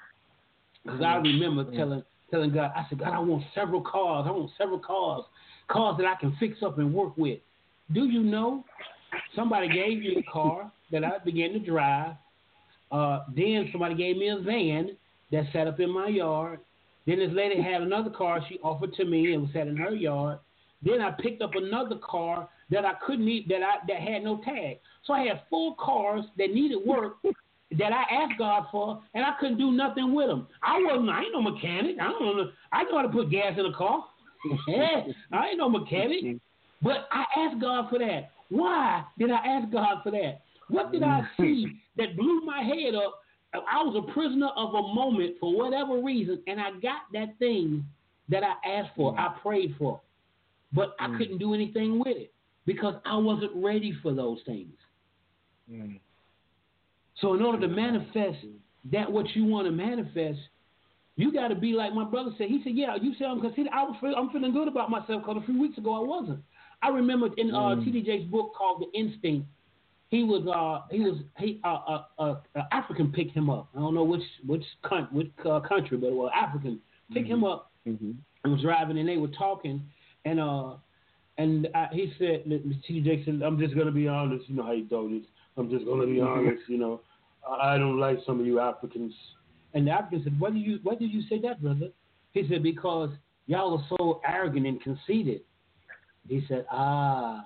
Because I remember telling telling God, I said, God, I want several cars. I want several cars, cars that I can fix up and work with. Do you know somebody gave me a car that I began to drive? Uh, then somebody gave me a van that sat up in my yard. Then this lady had another car she offered to me and was sat in her yard. Then I picked up another car that I couldn't eat that I that had no tag. So I had four cars that needed work that I asked God for, and I couldn't do nothing with them. I wasn't. I ain't no mechanic. I don't know. I know how to put gas in a car. I ain't no mechanic. But I asked God for that. Why did I ask God for that? What did I see that blew my head up? I was a prisoner of a moment for whatever reason, and I got that thing that I asked for. I prayed for, but I couldn't do anything with it because I wasn't ready for those things. So in order to manifest that what you want to manifest, You got to be like my brother said. He said, "Yeah, you said I'm considered. I was feel, I'm feeling good about myself because a few weeks ago I wasn't. I remember in uh, Mm. T.D. Jakes' book called The Instinct. He was uh he was he uh uh, uh, uh African picked him up. I don't know which which con- which uh, country, but well African picked him up Mm-hmm. and was driving, and they were talking, and uh and I, he said, T.D. Jackson, "I'm just gonna be honest. You know how you do this. I'm just gonna be honest. You know, I I don't like some of you Africans." And the African said, "Why do you why did you say that, brother?" He said, "Because y'all are so arrogant and conceited." He said, "Ah,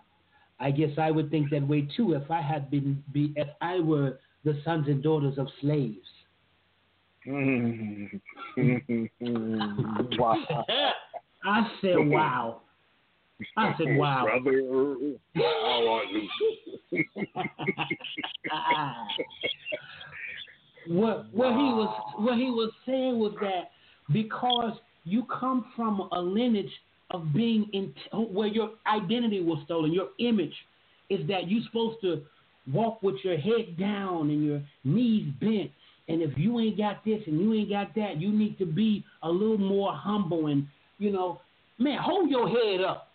I guess I would think that way too if I had been be if I were the sons and daughters of slaves." Mm-hmm. wow. I said, "Wow." I said, "Wow." Brother, you? what what he was what he was saying was that because you come from a lineage of being in where your identity was stolen, your image is that you're supposed to walk with your head down and your knees bent. And if you ain't got this and you ain't got that, you need to be a little more humble and you know, man, hold your head up.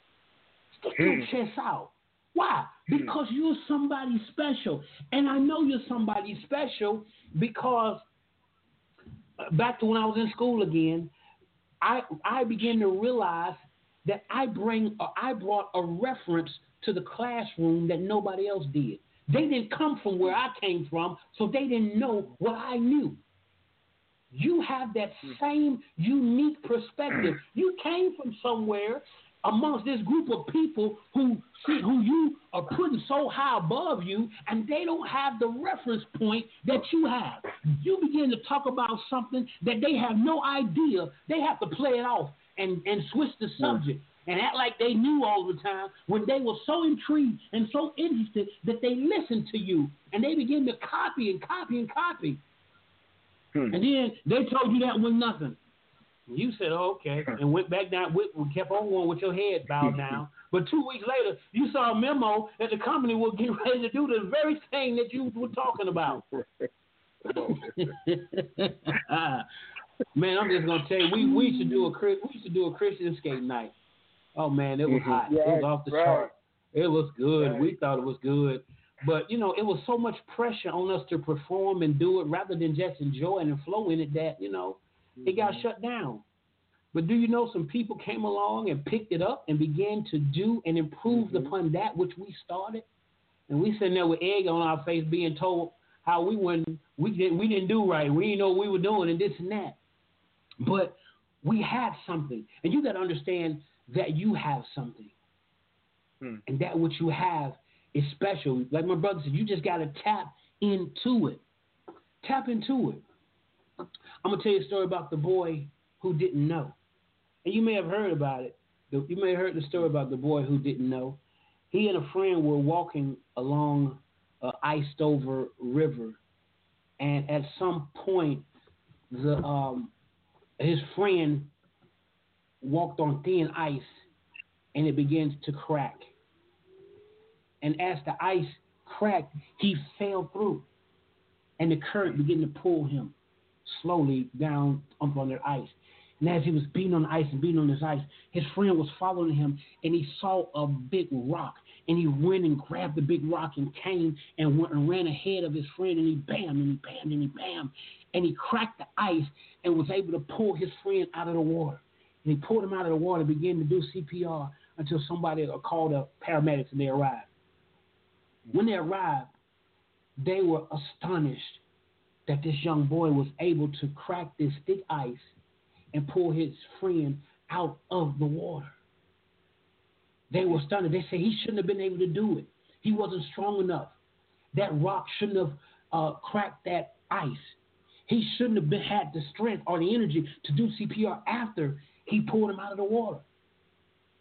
Stick your chest out. Why? Because you're somebody special. And I know you're somebody special because uh, back to when I was in school again, I I began to realize that I bring uh, I brought a reference to the classroom that nobody else did. They didn't come from where I came from, so they didn't know what I knew. You have that same unique perspective. You came from somewhere amongst this group of people who who you are putting so high above you, and they don't have the reference point that you have. You begin to talk about something that they have no idea. They have to play it off and, and switch the subject and act like they knew all the time when they were so intrigued and so interested that they listened to you and they begin to copy and copy and copy. Hmm. And then they told you that was nothing. You said, oh, okay, and went back down, with, kept on going with your head bowed down. But two weeks later, you saw a memo that the company was getting ready to do the very thing that you were talking about. Man, I'm just gonna tell you, we we used to do a we used to do a Christian skate night. Oh man, it was Mhm. hot. it was off the Right, chart. It was good. Right. We thought it was good. But you know, it was so much pressure on us to perform and do it rather than just enjoy it and flow in it that, you know, it got shut down. But do you know some people came along and picked it up and began to do and improved upon that which we started? And we sitting there with egg on our face being told how we went we didn't we didn't do right. We didn't know what we were doing and this and that. But we had something. And you gotta understand that you have something. Hmm. And that what you have is special. Like my brother said, you just gotta tap into it. Tap into it. I'm gonna tell you a story about the boy who didn't know. And you may have heard about it. You may have heard the story about the boy who didn't know. He and a friend were walking along a iced over river, and at some point, the um, his friend walked on thin ice, and it begins to crack. And as the ice cracked, he fell through, and the current began to pull him slowly down up on the ice. And as he was beating on the ice and beating on this ice, his friend was following him and he saw a big rock. And he went and grabbed the big rock and came and went and ran ahead of his friend and he bam and he bam and he bam. And he cracked the ice and was able to pull his friend out of the water. And he pulled him out of the water and began to do CPR until somebody called the paramedics and they arrived. When they arrived, they were astonished that this young boy was able to crack this thick ice and pull his friend out of the water. They were stunned. They said he shouldn't have been able to do it. He wasn't strong enough. That rock shouldn't have uh, cracked that ice. He shouldn't have been, had the strength or the energy to do CPR after he pulled him out of the water.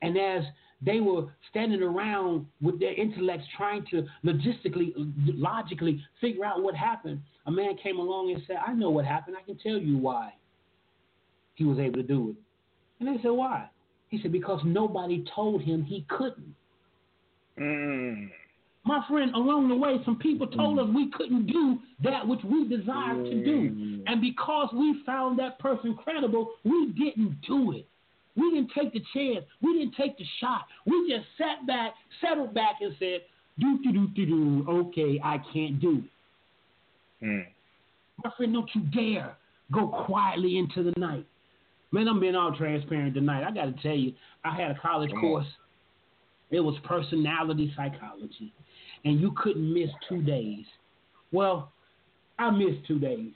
And as they were standing around with their intellects trying to logistically, logically figure out what happened, a man came along and said, I know what happened. I can tell you why he was able to do it. And they said, Why? He said, Because nobody told him he couldn't. Mm. My friend, along the way, some people told us we couldn't do that which we desired to do. And because we found that person credible, we didn't do it. We didn't take the chance. We didn't take the shot. We just sat back, settled back, and said, do, do, do, do, do. Okay, I can't do it. Mm. My friend, don't you dare go quietly into the night. Man, I'm being all transparent tonight. I got to tell you, I had a college course. It was personality psychology, and you couldn't miss two days. Well, I missed two days,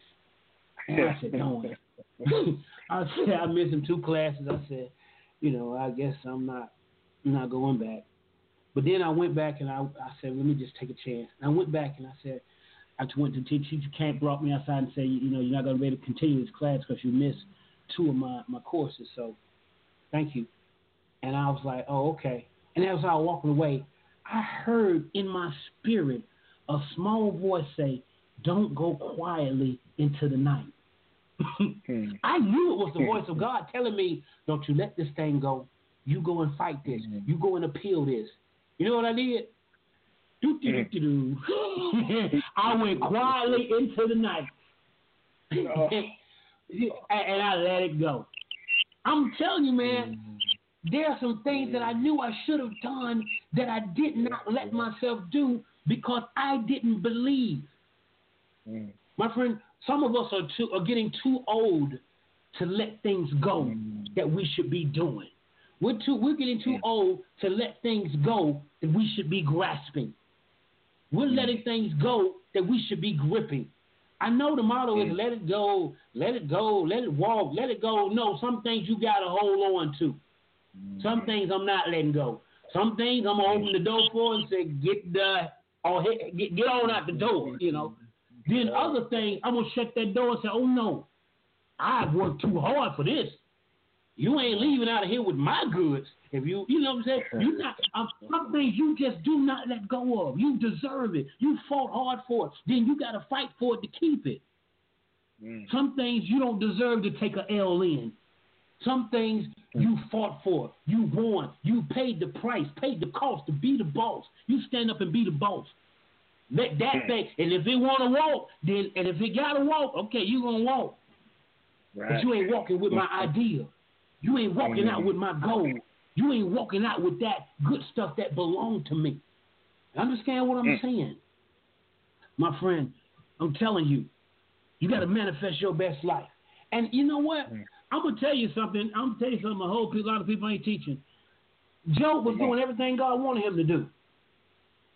and I said, "No." I said I missed them two classes. I said, you know, I guess I'm not, I'm not going back. But then I went back and I, I said, let me just take a chance. And I went back and I said, I went to teach. Teacher Camp brought me outside and said, you, you know, you're not going to be able to continue this class because you missed two of my, my courses. So thank you. And I was like, oh, okay. And as I was walking away, I heard in my spirit a small voice say, don't go quietly into the night. Hmm. I knew it was the hmm. voice of God telling me, don't you let this thing go. You go and fight this. Hmm. You go and appeal this. You know what I did? Do, do, do, hmm. do, do. I went quietly into the night. Oh. and I let it go. I'm telling you, man, mm-hmm. there are some things that I knew I should have done that I did not let myself do because I didn't believe. Mm. My friend, some of us are too are getting too old to let things go mm. that we should be doing. We're too we're getting too old to let things go that we should be grasping. We're mm. letting things go that we should be gripping. I know the motto is let it go, let it go, let it walk, let it go. No, some things you gotta hold on to. Some mm-hmm. things I'm not letting go. Some things I'm gonna open the door for and say, get the or get, get on out the door, you know. Then other things I'm gonna shut that door and say, oh no, I've worked too hard for this. You ain't leaving out of here with my goods. If you, you know what I'm saying? You not um, some things you just do not let go of. You deserve it. You fought hard for it. Then you got to fight for it to keep it. Mm. Some things you don't deserve to take a L in. Some things you fought for, you won, you paid the price, paid the cost to be the boss. You stand up and be the boss. Let that thing, and if it want to walk, then and if it got to walk, okay, you gonna walk. Right. But you ain't walking with my idea. You ain't walking out with my goal. You ain't walking out with that good stuff that belonged to me. Understand what I'm Mm. saying? My friend, I'm telling you, you got to manifest your best life. And you know what? Mm. I'm gonna tell you something. I'm gonna tell you something. A whole lot of people ain't teaching. Job was doing everything God wanted him to do.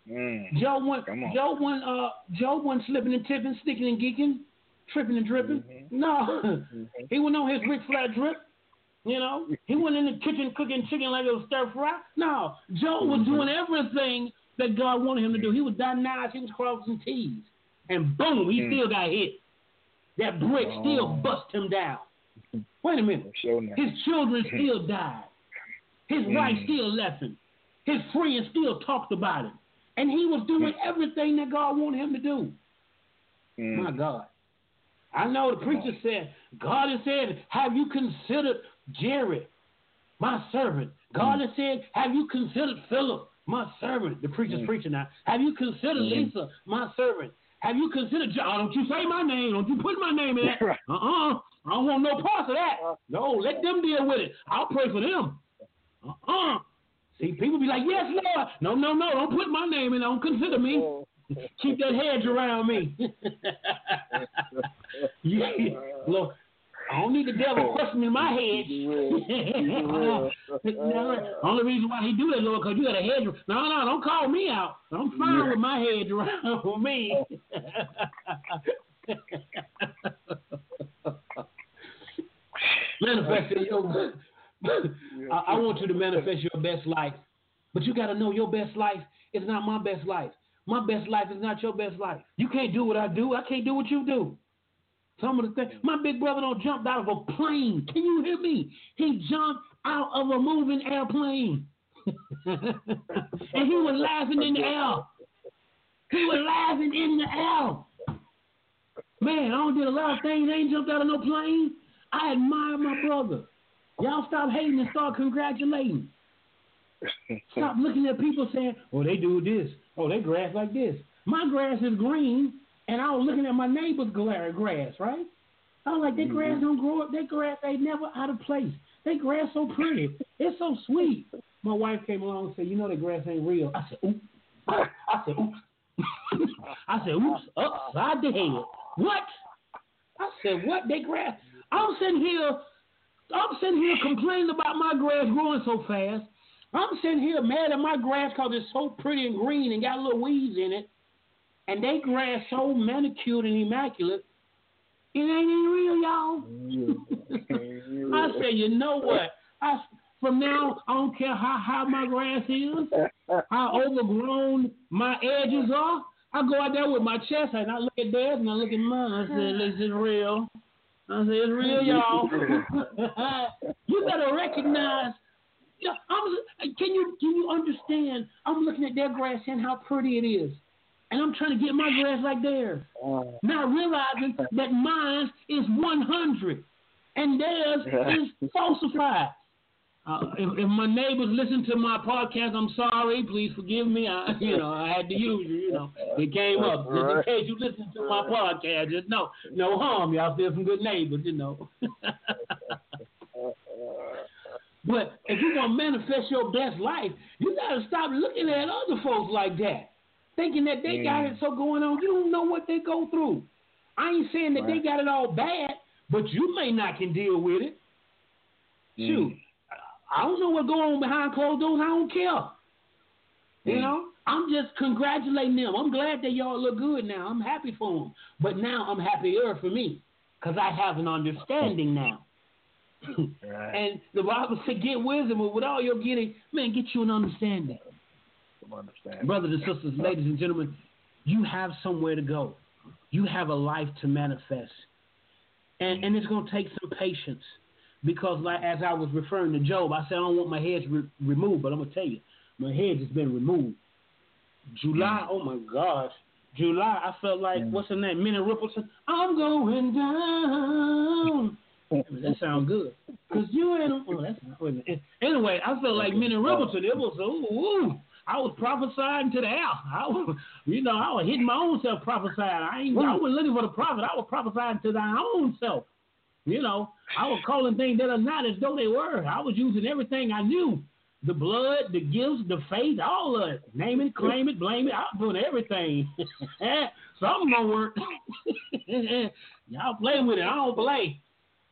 Mm. Job went. Job went. Uh, Job went slipping and tipping, sticking and geeking, tripping and dripping. Mm-hmm. No, he went on his Ric Flair drip. You know, he went in the kitchen cooking chicken like it was stir fry. No, Joe was Mm-hmm. doing everything that God wanted him to do. He was dotting I's, he was crossing T's, and boom, he Mm. still got hit. That brick still Oh. bust him down. Wait a minute. His children still died. His wife Mm. still left him. His friends still talked about him. And he was doing everything that God wanted him to do. Mm. My God. I know the preacher said, God has said, Have you considered Jerry, my servant? God has said, Have you considered Phillip, my servant? The preacher's preaching now. Have you considered Lisa, my servant? Have you considered John? Don't you say my name. Don't you put my name in that. Right. Uh uh I don't want no parts of that. No, let them deal with it. I'll pray for them. Uh uh See, people be like, Yes, Lord. No, no, no. Don't put my name in. Don't consider me. Keep that hedge around me. yeah. Look, I don't need the devil questioning my head. no, only reason why he do that, Lord, because you got a hedge. No, no, don't call me out. I'm fine with my hedge around me. manifest your. I, I want you to manifest your best life, but you got to know your best life is not my best life. My best life is not your best life. You can't do what I do. I can't do what you do. Some of the things. My big brother don't jump out of a plane. Can you hear me? He jumped out of a moving airplane, and he was laughing in the air. He was laughing in the air. Man, I don't did a lot of things. I ain't jumped out of no plane. I admire my brother. Y'all stop hating and start congratulating. Stop looking at people saying, "Oh, they do this. Oh, they grass like this. My grass is green, and I was looking at my neighbor's gra- grass, right? I was like, that mm-hmm. grass don't grow up. That grass ain't never out of place. That grass so pretty. It's so sweet. My wife came along and said, you know that grass ain't real. I said, oops. I said, oops. I said, oops, upside the head. What? I said, what? They grass. I'm sitting here, I'm sitting here complaining about my grass growing so fast. I'm sitting here mad at my grass because it's so pretty and green and got little weeds in it. And they grass so manicured and immaculate. It ain't even real, y'all. I said, you know what? I, from now, I don't care how high my grass is, how overgrown my edges are. I go out there with my chest and I look at theirs and I look at mine. I said, this is real. I said, it's real, y'all. you gotta recognize. Know, I'm, can you can you understand? I'm looking at their grass and how pretty it is, and I'm trying to get my grass like theirs. Not realizing that mine is 100 and theirs is falsified. Uh, if, if my neighbors listen to my podcast, I'm sorry. Please forgive me. I, you know, I had to use you. You know, it came up. Just in case you listen to my podcast, just know, no harm. Y'all still some good neighbors, you know. but if you want to manifest your best life, you got to stop looking at other folks like that, thinking that they got mm. it so going on. You don't know what they go through. I ain't saying that they got it all bad, but you may not can deal with it. Mm. Shoot. I don't know what's going on behind closed doors. I don't care. You mm. know, I'm just congratulating them. I'm glad that y'all look good now. I'm happy for them. But now I'm happier for me because I have an understanding now. and the Bible said, get wisdom, but with all you're getting, man, get you an understanding. Understand. Brothers and sisters, ladies and gentlemen, you have somewhere to go. You have a life to manifest. And, and it's going to take some patience because, like as I was referring to Job, I said I don't want my head re- removed, but I'm gonna tell you, my head has been removed. July, oh my gosh, July, I felt like what's her name, Minnie Riperton. I'm going down. That sounds good. Cause you ain't. Oh, that's not. Anyway, I felt like Minnie Riperton. It was ooh, ooh. I was prophesying to the air. I was, you know, I was hitting my own self prophesying. I ain't. I mm. wasn't looking for the prophet. I was prophesying to thy own self. You know, I was calling things that are not as though they were. I was using everything I knew. The blood, the gifts, the faith, all of it. Name it, mm. claim it, blame it. I was doing everything. Something gonna work. Y'all play with it. I don't play.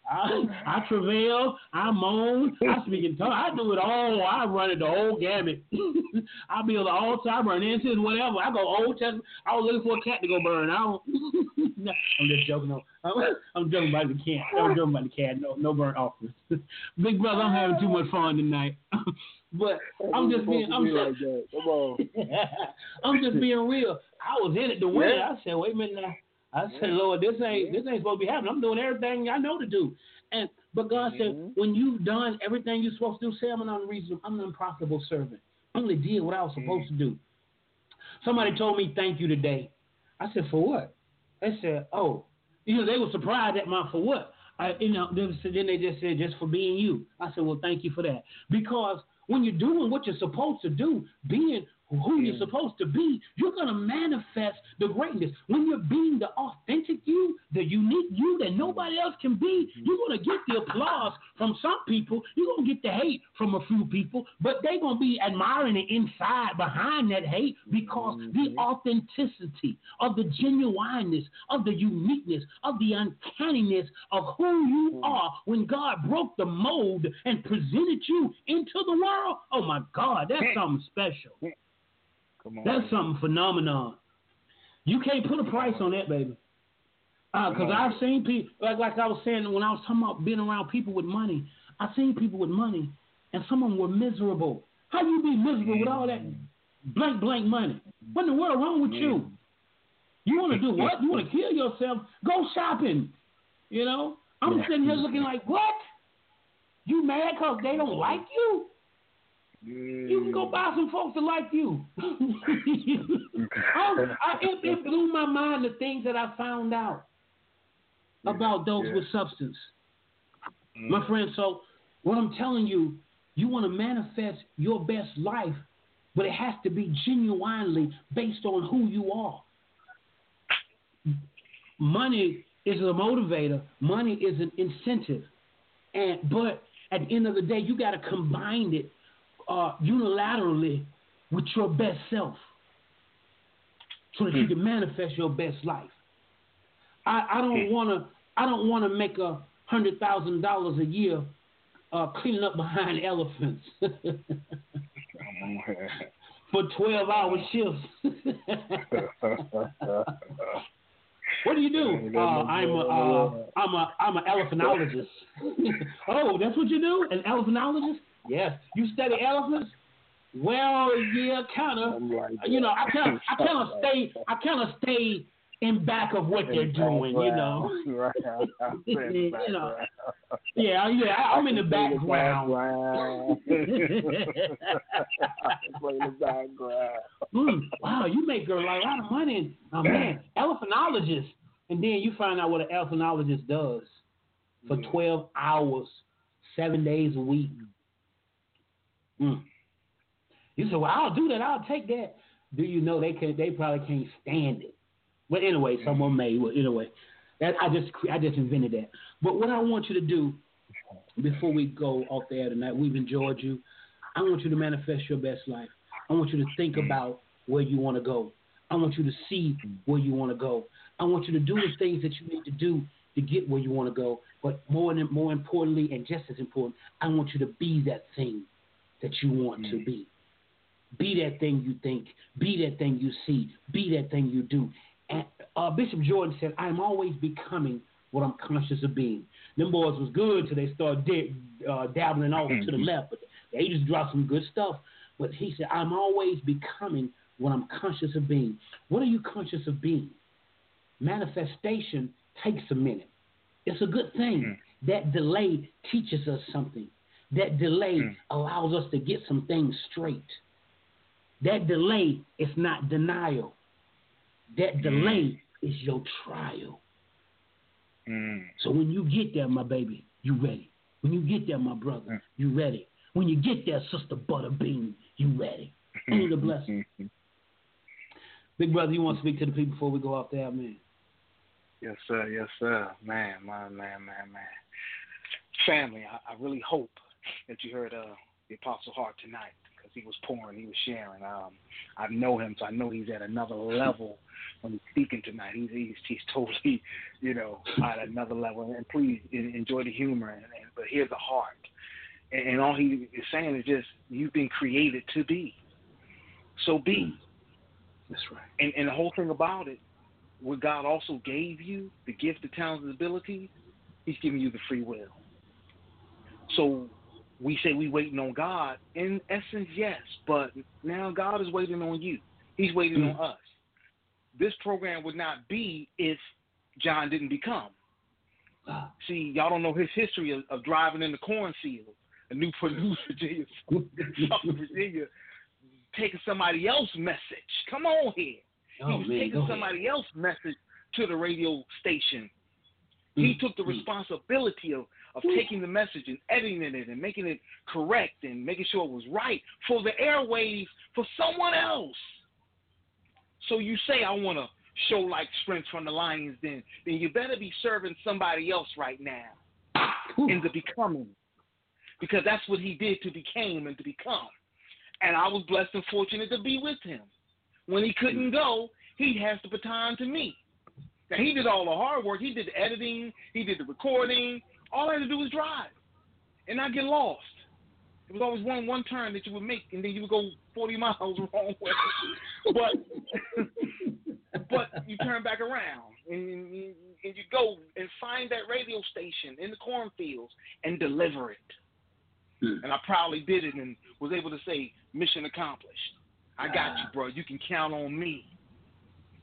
I, I travail, I moan, I speak in tongues, I do it all. I run it the whole gamut. I build the altar, I burn incense, whatever. I go Old Testament. I was looking for a cat to go burn. I don't. I'm just joking. No, I'm, I'm joking about the cat. I'm joking about the cat. No, no burn offerings. Big brother, I'm having too much fun tonight. but I'm just being. I'm like just. Come on. I'm just being real. I was in it to win. I said, wait a minute now. I said, Lord, this ain't this ain't supposed to be happening. I'm doing everything I know to do. And but God said, mm-hmm. when you've done everything you're supposed to do, say I'm an unreasonable, I'm an unprofitable servant. I only did what I was supposed mm. to do. Somebody told me thank you today. I said, for what? They said, oh, you know, they were surprised at my for what. I, you know, then they just said just for being you. I said, well, thank you for that because when you're doing what you're supposed to do, being who you're mm. supposed to be, you're going to manifest the greatness. When you're being the authentic you, the unique you that nobody else can be, mm. you're going to get the applause from some people. You're going to get the hate from a few people, but they're going to be admiring the inside behind that hate because mm-hmm. the authenticity of the genuineness, of the uniqueness, of the uncanniness of who you mm. are when God broke the mold and presented you into the world. Oh my God, that's something special. Come on. That's something phenomenon. You can't put a price on that, baby. Uh, because I've seen people, like like I was saying when I was talking about being around people with money. I've seen people with money, and some of them were miserable. How you be miserable with all that mm-hmm. blank blank money? What in the world wrong with you? You want to do what? You want to kill yourself? Go shopping. You know, I'm sitting here looking like what? You mad because they don't like you? You can go mm. buy some folks that like you. I, I, it, it blew my mind the things that I found out about those with substance. My mm. friend, so what I'm telling you, you want to manifest your best life, but it has to be genuinely based on who you are. Money is a motivator. Money is an incentive, and but at the end of the day, you got to combine it uh, unilaterally with your best self, so that you can manifest your best life. I, I don't want to. I don't want to make a hundred thousand dollars a year uh, cleaning up behind elephants for twelve hour shifts. what do you do? Uh, I'm a, uh, I'm a I'm an elephanologist. oh, that's what you do? An elephanologist? Yes. You study elephants? Well, yeah, kind of. You know, I kind of I kind of stay I kind of stay in back of what they're doing. You know. Right. you know. Yeah, yeah. I- I'm in the background. The background. Mm, wow, you make a lot of money. Oh man, elephanologist. And then you find out what an elephanologist does for 12 hours, seven days a week. Mm. You say, well, I'll do that. I'll take that. Do you know they can? They probably can't stand it. But anyway, someone may. Well, anyway, that I just I just invented that. But what I want you to do before we go off the air tonight, we've enjoyed you. I want you to manifest your best life. I want you to think about where you want to go. I want you to see where you want to go. I want you to do the things that you need to do to get where you want to go. But more than more importantly, and just as important, I want you to be that thing that you want to be. Be that thing you think. Be that thing you see. Be that thing you do. And uh, Bishop Jordan said, "I'm always becoming what I'm conscious of being." Them boys was good till they started di- uh, dabbling off to the left, but they just dropped some good stuff. But he said, "I'm always becoming what I'm conscious of being." What are you conscious of being? Manifestation takes a minute. It's a good thing. That delay teaches us something. That delay hmm. allows us to get some things straight. That delay is not denial. That hmm. delay is your trial. Mm. So when you get there, my baby, you ready. When you get there, my brother, hmm. you ready. When you get there, sister Butterbean, you ready. Ain't it a blessing? Big brother, you want to speak to the people before we go off there, man? Yes, sir. Yes, sir. Man, man, man, man, man. Family, I, I really hope that you heard uh, the Apostle Hart tonight because he was pouring, he was sharing. Um, I know him, so I know he's at another level when he's speaking tonight. He's he's, he's totally, you know, at another level. And please enjoy the humor, and, and but hear the heart. And, and all he is saying is just you've been created to be. So be. That's right. And, and the whole thing about it, what God also gave you, the gift, the talents, and abilities, He's giving you the free will. So we say we waiting on God. In essence, yes, but now God is waiting on you. He's waiting on us. This program would not be if John didn't become. Ah. See, y'all don't know his history of, of driving in the cornfield, a new News, Virginia, Southern Virginia, taking somebody else's message. Come on here. Oh, he was man, taking somebody else's message to the radio station. He Mm, took the mm. responsibility of, of taking the message and editing it and making it correct and making sure it was right for the airwaves for someone else. So you say I want to show like strength from the Lions, then then you better be serving somebody else right now in the becoming, because that's what he did to became and to become. And I was blessed and fortunate to be with him. When he couldn't go, he has the baton to me. Now he did all the hard work. He did the editing. He did the recording. All I had to do was drive, and not get lost. It was always one one turn that you would make, and then you would go 40 miles the wrong way. but but you turn back around and, and and you go and find that radio station in the cornfields and deliver it. Hmm. And I proudly did it and was able to say, mission accomplished. I got you, bro. You can count on me.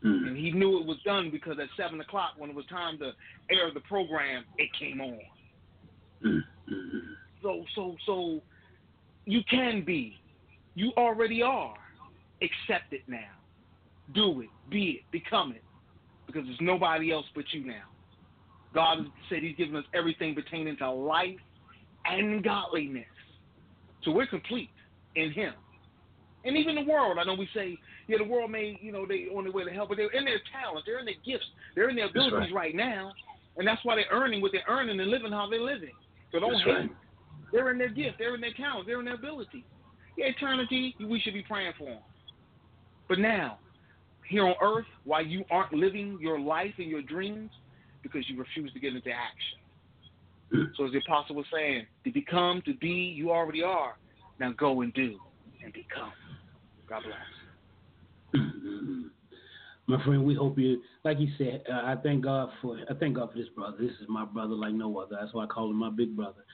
Mm. And he knew it was done because at seven o'clock, when it was time to air the program, it came on. Mm. So, so, so, you can be. You already are. Accept it now. Do it. Be it. Become it. Because there's nobody else but you now. God said He's given us everything pertaining to life and godliness. So we're complete in Him. And even the world, I know we say, yeah, the world may, you know, they on their way to hell, but they're in their talents, they're in their gifts, they're in their abilities right. right. now, and that's why they're earning what they're earning and living how they're living. So don't that's hate. Right. They're in their gift, they're in their talent, they're in their ability. Yeah, eternity, we should be praying for them. But now, here on earth, while you aren't living your life and your dreams, because you refuse to get into action. Mm. So as the apostle was saying, to become, to be, you already are. Now go and do and become. God bless. My friend, we hope you, like you said, uh, I thank God for, I thank God for this brother. This is my brother like no other. That's why I call him my big brother.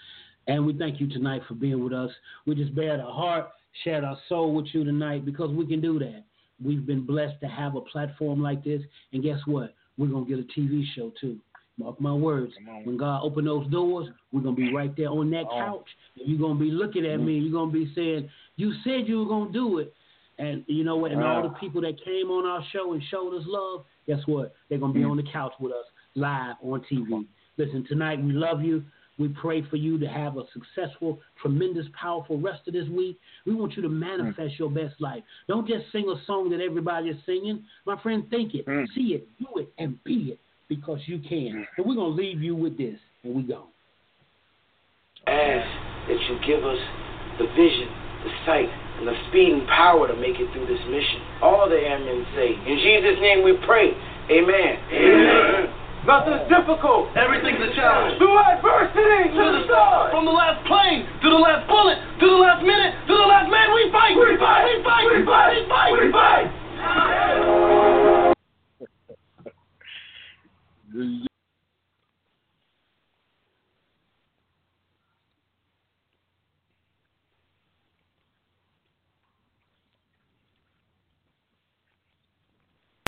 And we thank you tonight for being with us. We just bared our heart, shared our soul with you tonight because we can do that. We've been blessed to have a platform like this. And guess what? We're going to get a TV show too. Mark my words. When God open those doors, we're gonna be right there on that couch, and you're gonna be looking at me. You're gonna be saying, "You said you were gonna do it," and you know what? And all the people that came on our show and showed us love, guess what? They're gonna be mm. on the couch with us live on TV. Listen, tonight we love you. We pray for you to have a successful, tremendous, powerful rest of this week. We want you to mm. manifest your best life. Don't just sing a song that everybody is singing. My friend, think it, mm. see it, do it, and be it because you can. So we're going to leave you with this, and we go. Ask that you give us the vision, the sight, and the speed and power to make it through this mission. All the airmen say, In Jesus' name we pray. Amen. Amen. Nothing's difficult. Everything's a challenge. Through adversity, to, to the stars. From the last plane, to the last bullet, to the last minute, to the last man, we fight. We fight. We fight. We fight. We fight. We fight. We fight.